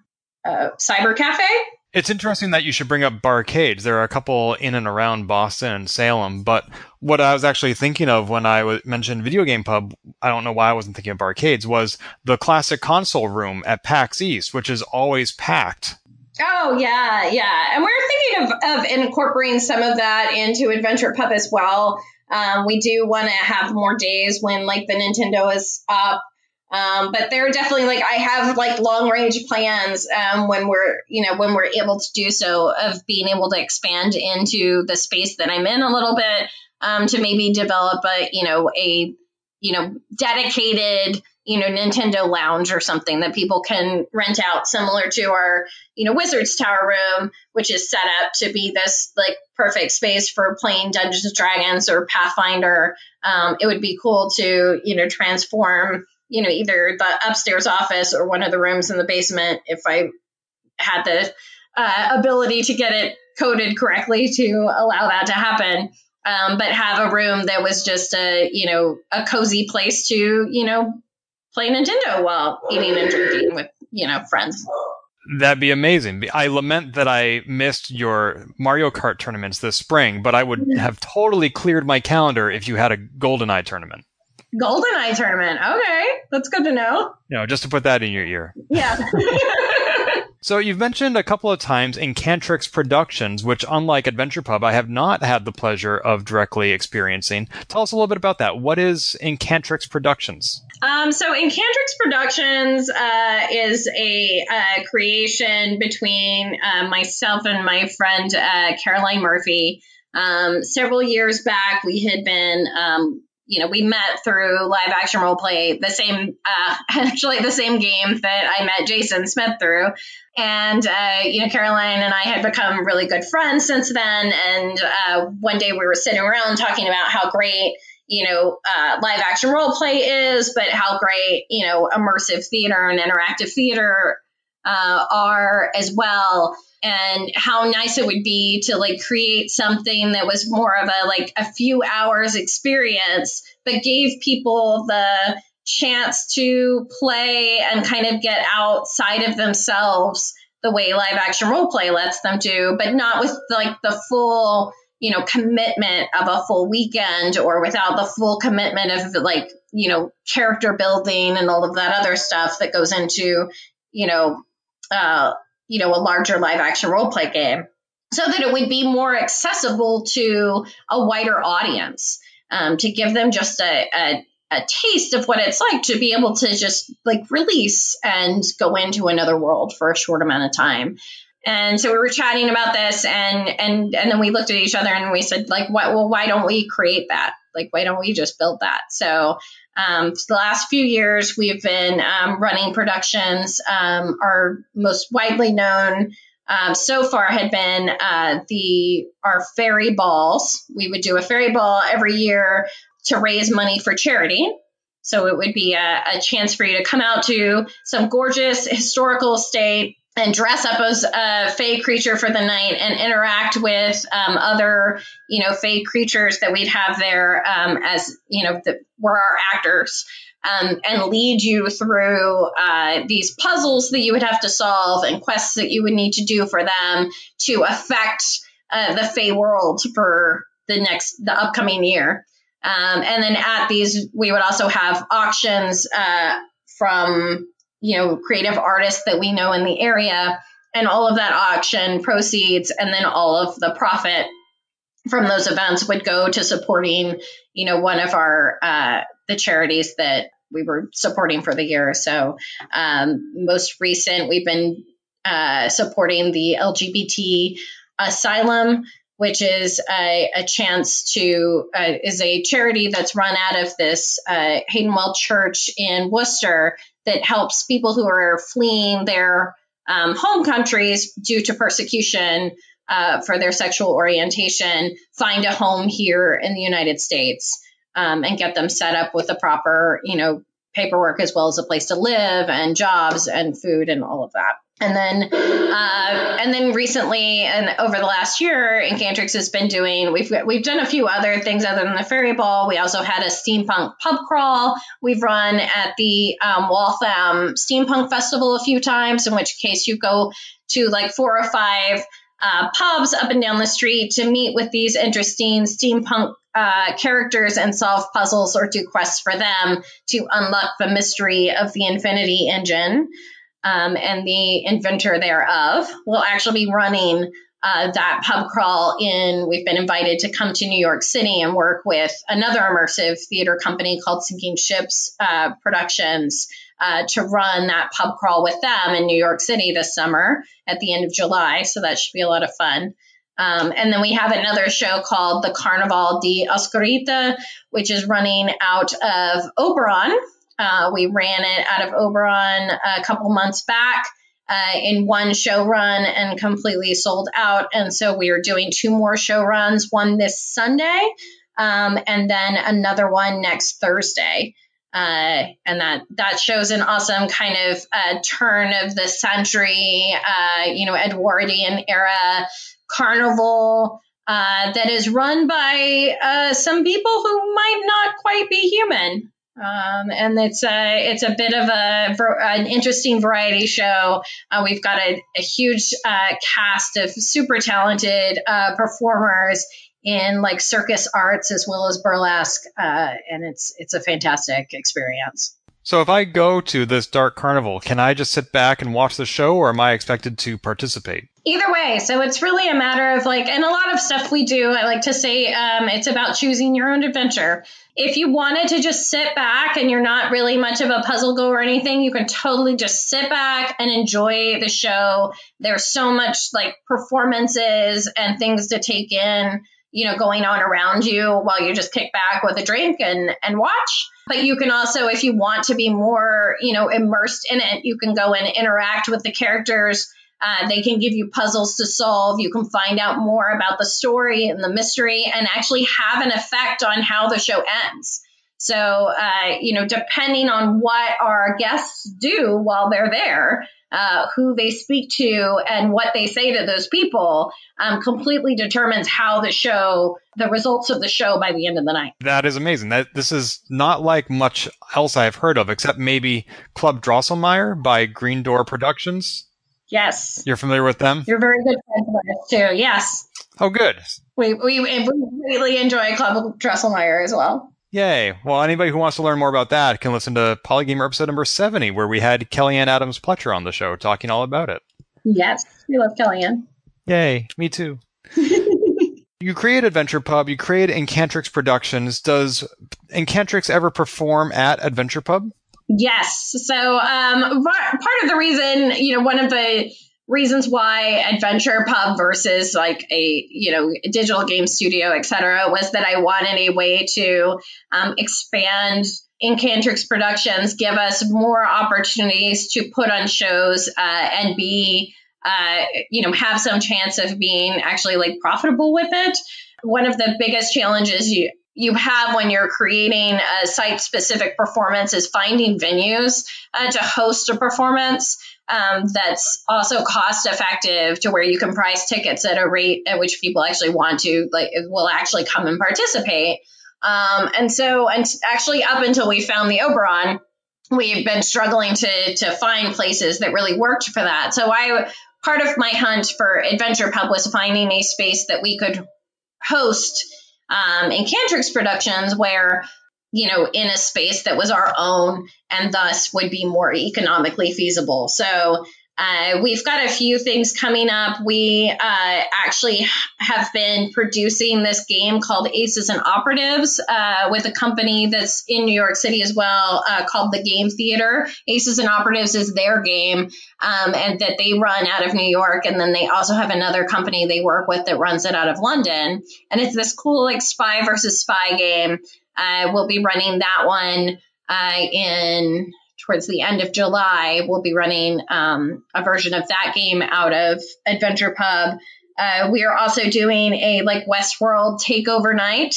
S3: a cyber cafe?
S2: It's interesting that you should bring up barcades. There are a couple in and around Boston and Salem, but what I was actually thinking of when I w- mentioned video game pub, I don't know why I wasn't thinking of arcades, was the classic console room at PAX East, which is always packed.
S3: Oh yeah, yeah, and we're thinking of, of incorporating some of that into Adventure Pub as well. Um, we do want to have more days when like the Nintendo is up um, but they're definitely like I have like long range plans um, when we're you know when we're able to do so of being able to expand into the space that I'm in a little bit um, to maybe develop a you know a you know dedicated you know Nintendo lounge or something that people can rent out similar to our you know Wizards Tower room which is set up to be this like perfect space for playing Dungeons and Dragons or Pathfinder um, it would be cool to you know transform you know, either the upstairs office or one of the rooms in the basement if I had the uh, ability to get it coded correctly to allow that to happen. Um, but have a room that was just a, you know, a cozy place to, you know, play Nintendo while eating and drinking with, you know, friends.
S2: That'd be amazing. I lament that I missed your Mario Kart tournaments this spring, but I would have totally cleared my calendar if you had a GoldenEye tournament.
S3: GoldenEye tournament. Okay, that's good to know.
S2: You know, just to put that in your ear.
S3: Yeah.
S2: so you've mentioned a couple of times Incantrix Productions, which, unlike Adventure Pub, I have not had the pleasure of directly experiencing. Tell us a little bit about that. What is Incantrix Productions?
S3: Um, so Incantrix Productions uh, is a uh, creation between uh, myself and my friend uh, Caroline Murphy. Um, several years back, we had been um, you know, we met through live action role play, the same, uh, actually the same game that I met Jason Smith through. And, uh, you know, Caroline and I had become really good friends since then. And uh, one day we were sitting around talking about how great, you know, uh, live action role play is, but how great, you know, immersive theater and interactive theater uh, are as well and how nice it would be to like create something that was more of a like a few hours experience but gave people the chance to play and kind of get outside of themselves the way live action role play lets them do but not with like the full you know commitment of a full weekend or without the full commitment of like you know character building and all of that other stuff that goes into you know uh, you know, a larger live action role play game so that it would be more accessible to a wider audience, um, to give them just a, a, a taste of what it's like to be able to just like release and go into another world for a short amount of time. And so we were chatting about this and and and then we looked at each other and we said like why, well why don't we create that? Like why don't we just build that? So um, for the last few years, we've been um, running productions. Um, our most widely known um, so far had been uh, the our fairy balls. We would do a fairy ball every year to raise money for charity. So it would be a, a chance for you to come out to some gorgeous historical estate and dress up as a fey creature for the night and interact with um, other, you know, fey creatures that we'd have there um, as, you know, were our actors. Um, and lead you through uh, these puzzles that you would have to solve and quests that you would need to do for them to affect uh, the Fey world for the next, the upcoming year. Um, and then at these, we would also have auctions uh, from you know, creative artists that we know in the area. And all of that auction proceeds and then all of the profit from those events would go to supporting, you know, one of our, uh, the charities that we were supporting for the year. So, um, most recent, we've been, uh, supporting the LGBT asylum which is a, a chance to uh, is a charity that's run out of this uh, Hayden Well Church in Worcester that helps people who are fleeing their um, home countries due to persecution uh, for their sexual orientation find a home here in the United States um, and get them set up with the proper, you know, paperwork as well as a place to live and jobs and food and all of that. And then, uh, and then recently, and over the last year, Incantrix has been doing. We've we've done a few other things other than the fairy ball. We also had a steampunk pub crawl. We've run at the um, Waltham Steampunk Festival a few times. In which case, you go to like four or five uh, pubs up and down the street to meet with these interesting steampunk uh, characters and solve puzzles or do quests for them to unlock the mystery of the Infinity Engine um, and the inventor thereof will actually be running uh, that pub crawl in. We've been invited to come to New York City and work with another immersive theater company called Sinking Ships uh, Productions uh, to run that pub crawl with them in New York City this summer at the end of July. So that should be a lot of fun. Um, and then we have another show called the Carnival de Oscarita, which is running out of Oberon, uh, we ran it out of Oberon a couple months back uh, in one show run and completely sold out. And so we are doing two more show runs, one this Sunday um, and then another one next Thursday. Uh, and that that shows an awesome kind of uh, turn of the century, uh, you know, Edwardian era carnival uh, that is run by uh, some people who might not quite be human. Um, and it's a it's a bit of a an interesting variety show. Uh, we've got a, a huge uh, cast of super talented uh, performers in like circus arts as well as burlesque, uh, and it's it's a fantastic experience.
S2: So if I go to this dark carnival, can I just sit back and watch the show, or am I expected to participate?
S3: Either way, so it's really a matter of like, and a lot of stuff we do. I like to say um, it's about choosing your own adventure if you wanted to just sit back and you're not really much of a puzzle go or anything, you can totally just sit back and enjoy the show. There's so much like performances and things to take in, you know, going on around you while you just kick back with a drink and, and watch. But you can also, if you want to be more, you know, immersed in it, you can go and interact with the characters uh, they can give you puzzles to solve. You can find out more about the story and the mystery and actually have an effect on how the show ends. So, uh, you know, depending on what our guests do while they're there, uh, who they speak to and what they say to those people um, completely determines how the show, the results of the show by the end of the night.
S2: That is amazing. That this is not like much else I've heard of, except maybe Club Drosselmeyer by Green Door Productions.
S3: Yes.
S2: You're familiar with them?
S3: You're very good friends with us too. Yes.
S2: Oh, good.
S3: We, we, we really enjoy Club Drosselmeyer as well.
S2: Yay. Well, anybody who wants to learn more about that can listen to Polygamer episode number 70, where we had Kellian Adams Pletcher on the show talking all about it.
S3: Yes. We love Kellian.
S2: Yay. Me too. you create Adventure Pub, you create Incantrix Productions. Does Incantrix ever perform at Adventure Pub?
S3: Yes. So um, part of the reason, you know, one of the reasons why Adventure Pub versus like a you know digital game studio, et cetera, was that I wanted a way to um, expand Incantrix Productions, give us more opportunities to put on shows uh, and be uh, you know have some chance of being actually like profitable with it. One of the biggest challenges you you have when you're creating a site specific performance is finding venues uh, to host a performance um, that's also cost effective to where you can price tickets at a rate at which people actually want to like will actually come and participate. Um, and so and actually up until we found the oberon we've been struggling to to find places that really worked for that. So i part of my hunt for adventure pub was finding a space that we could host um, Incantrix Productions, where you know, in a space that was our own and thus would be more economically feasible. So uh, we've got a few things coming up. We uh, actually have been producing this game called Aces and Operatives uh, with a company that's in New York City as well uh, called the Game Theater. Aces and Operatives is their game um, and that they run out of New York. And then they also have another company they work with that runs it out of London. And it's this cool like spy versus spy game. Uh, we'll be running that one uh, in towards the end of July, we'll be running um, a version of that game out of Adventure Pub. Uh, we are also doing a like Westworld takeover night,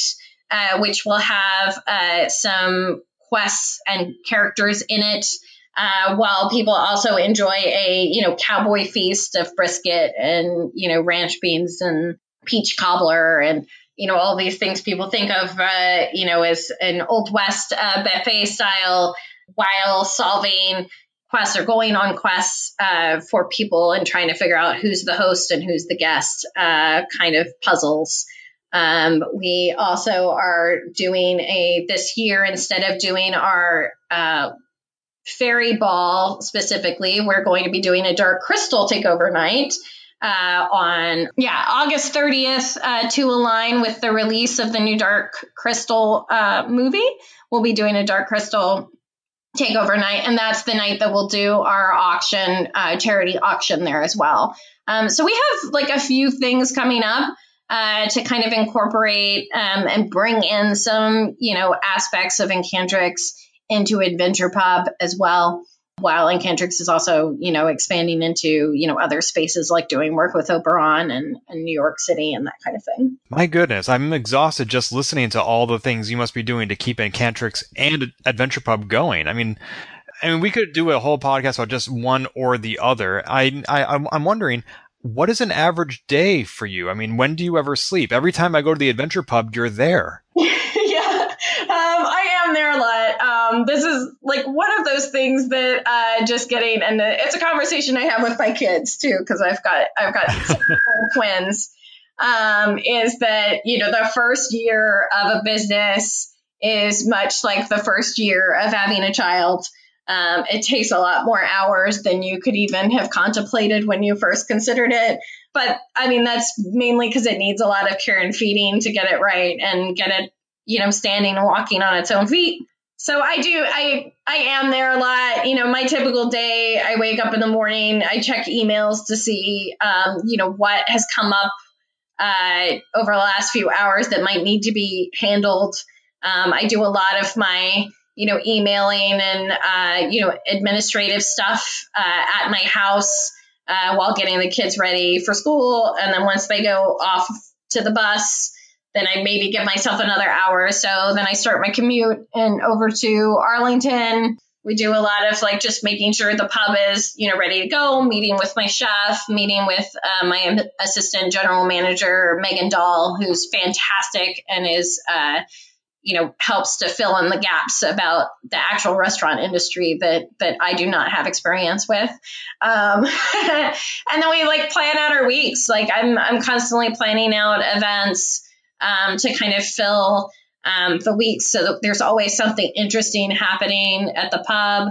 S3: uh, which will have uh, some quests and characters in it. Uh, while people also enjoy a you know cowboy feast of brisket and you know ranch beans and peach cobbler and you know all these things people think of uh, you know as an old west uh, buffet style while solving quests or going on quests uh, for people and trying to figure out who's the host and who's the guest uh, kind of puzzles. Um, we also are doing a this year instead of doing our uh, fairy ball specifically, we're going to be doing a dark crystal takeover night. Uh, on yeah August 30th uh, to align with the release of the new Dark Crystal uh, movie. We'll be doing a Dark Crystal takeover night, and that's the night that we'll do our auction, uh, charity auction there as well. Um, so we have like a few things coming up uh, to kind of incorporate um, and bring in some, you know, aspects of Incantrix into Adventure Pub as well while Incantrix is also, you know, expanding into, you know, other spaces like doing work with Oberon and, and New York City and that kind of thing.
S2: My goodness, I'm exhausted just listening to all the things you must be doing to keep Incantrix and Adventure Pub going. I mean, I mean, we could do a whole podcast about just one or the other. I, I, I'm wondering, what is an average day for you? I mean, when do you ever sleep? Every time I go to the Adventure Pub, you're there.
S3: Yeah, um, I am there a lot. Um, this is like one of those things that uh, just getting, and it's a conversation I have with my kids too, because I've got I've got twins. Um, is that you know the first year of a business is much like the first year of having a child. Um, it takes a lot more hours than you could even have contemplated when you first considered it. But I mean, that's mainly because it needs a lot of care and feeding to get it right and get it you know, standing and walking on its own feet. So I do, I, I am there a lot. You know, my typical day, I wake up in the morning, I check emails to see, um, you know, what has come up uh, over the last few hours that might need to be handled. Um, I do a lot of my, you know, emailing and, uh, you know, administrative stuff uh, at my house uh, while getting the kids ready for school. And then once they go off to the bus, then I maybe give myself another hour or so. Then I start my commute and over to Arlington. We do a lot of like just making sure the pub is, you know, ready to go, meeting with my chef, meeting with uh, my assistant general manager, Megan Dahl, who's fantastic and is, uh, you know, helps to fill in the gaps about the actual restaurant industry that that I do not have experience with. Um, and then we like plan out our weeks. Like I'm I'm constantly planning out events um, to kind of fill um, the weeks so that there's always something interesting happening at the pub.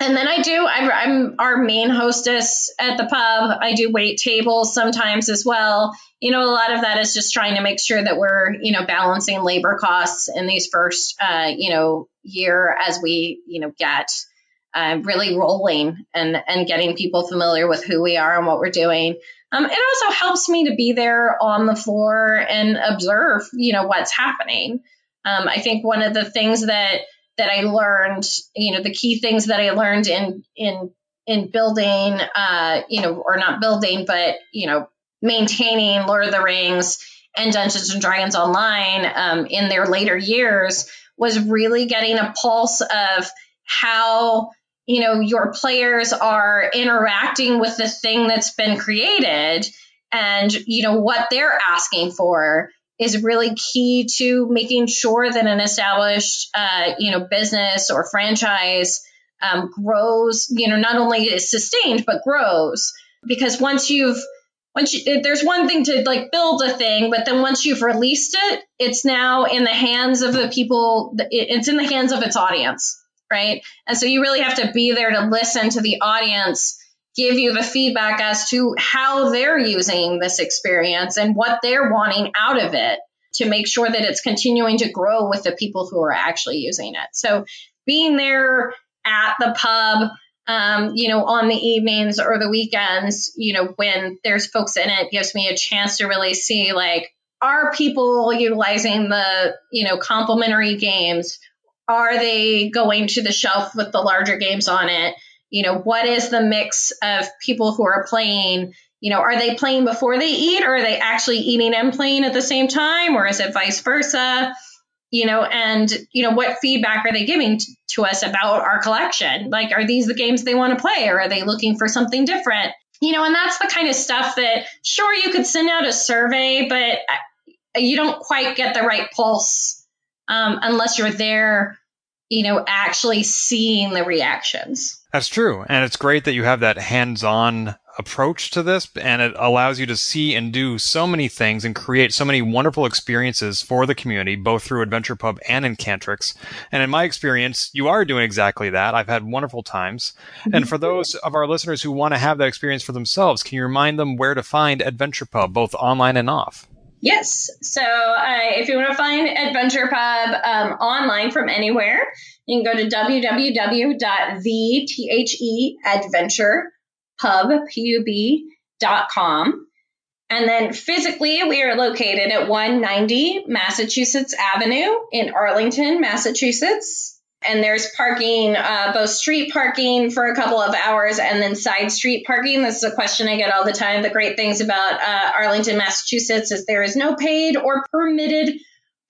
S3: And then I do, I'm, I'm, our main hostess at the pub. I do wait tables sometimes as well. You know, a lot of that is just trying to make sure that we're, you know, balancing labor costs in these first, uh, you know, year as we, you know, get uh, really rolling and, and getting people familiar with who we are and what we're doing. Um, it also helps me to be there on the floor and observe, you know, what's happening. Um, I think one of the things that that I learned, you know, the key things that I learned in in in building, uh, you know, or not building, but you know, maintaining Lord of the Rings and Dungeons and Dragons Online um, in their later years was really getting a pulse of how you know your players are interacting with the thing that's been created and you know what they're asking for is really key to making sure that an established uh, you know business or franchise um, grows you know not only is sustained but grows because once you've once you, there's one thing to like build a thing, but then once you've released it, it's now in the hands of the people. It's in the hands of its audience, right? And so you really have to be there to listen to the audience, give you the feedback as to how they're using this experience and what they're wanting out of it to make sure that it's continuing to grow with the people who are actually using it. So being there at the pub um, you know, on the evenings or the weekends, you know, when there's folks in it, gives me a chance to really see like, are people utilizing the, you know, complimentary games? Are they going to the shelf with the larger games on it? You know, what is the mix of people who are playing? You know, are they playing before they eat or are they actually eating and playing at the same time? Or is it vice versa? you know, and, you know, what feedback are they giving t- to us about our collection? Like, are these the games they want to play or are they looking for something different? You know, and that's the kind of stuff that, sure, you could send out a survey, but uh, you don't quite get the right pulse um, unless you're there, you know, actually seeing the reactions.
S2: That's true. And it's great that you have that hands on approach to this and it allows you to see and do so many things and create so many wonderful experiences for the community, both through Adventure Pub and Incantrix. And in my experience, you are doing exactly that. I've had wonderful times. And for those of our listeners who want to have that experience for themselves, can you remind them where to find Adventure Pub, both online and off?
S3: Yes. So uh, if you want to find Adventure Pub um, online from anywhere, you can go to www.the pub.com. And then physically, we are located at 190 Massachusetts Avenue in Arlington, Massachusetts. And there's parking, uh, both street parking for a couple of hours and then side street parking. This is a question I get all the time. The great things about uh, Arlington, Massachusetts is there is no paid or permitted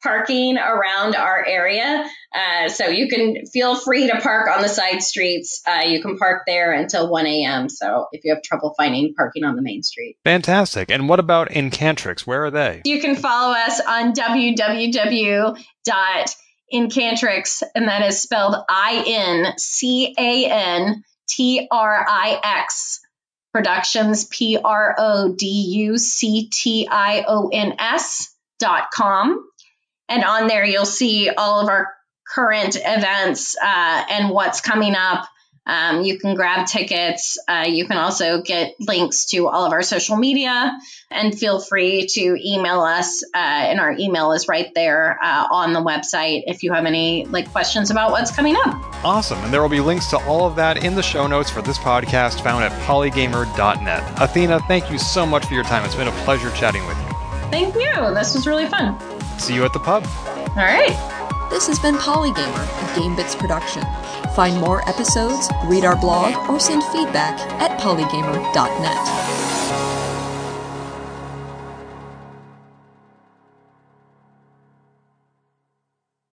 S3: parking around our area. Uh, so you can feel free to park on the side streets. Uh, you can park there until 1 a.m. So if you have trouble finding parking on the main street.
S2: Fantastic. And what about Incantrix? Where are they?
S3: You can follow us on www.incantrix, and that is spelled I N C A N T R I X. Productions, P R O D U C T I O N S dot com. And on there, you'll see all of our current events uh, and what's coming up. Um, you can grab tickets. Uh, you can also get links to all of our social media and feel free to email us. Uh, and our email is right there uh, on the website if you have any like questions about what's coming up.
S2: Awesome. And there will be links to all of that in the show notes for this podcast found at polygamer.net. Athena, thank you so much for your time. It's been a pleasure chatting with you.
S3: Thank you. This was really fun.
S2: See you at the pub.
S3: All right.
S1: This has been Polygamer, a GameBits production. Find more episodes, read our blog, or send feedback at polygamer.net.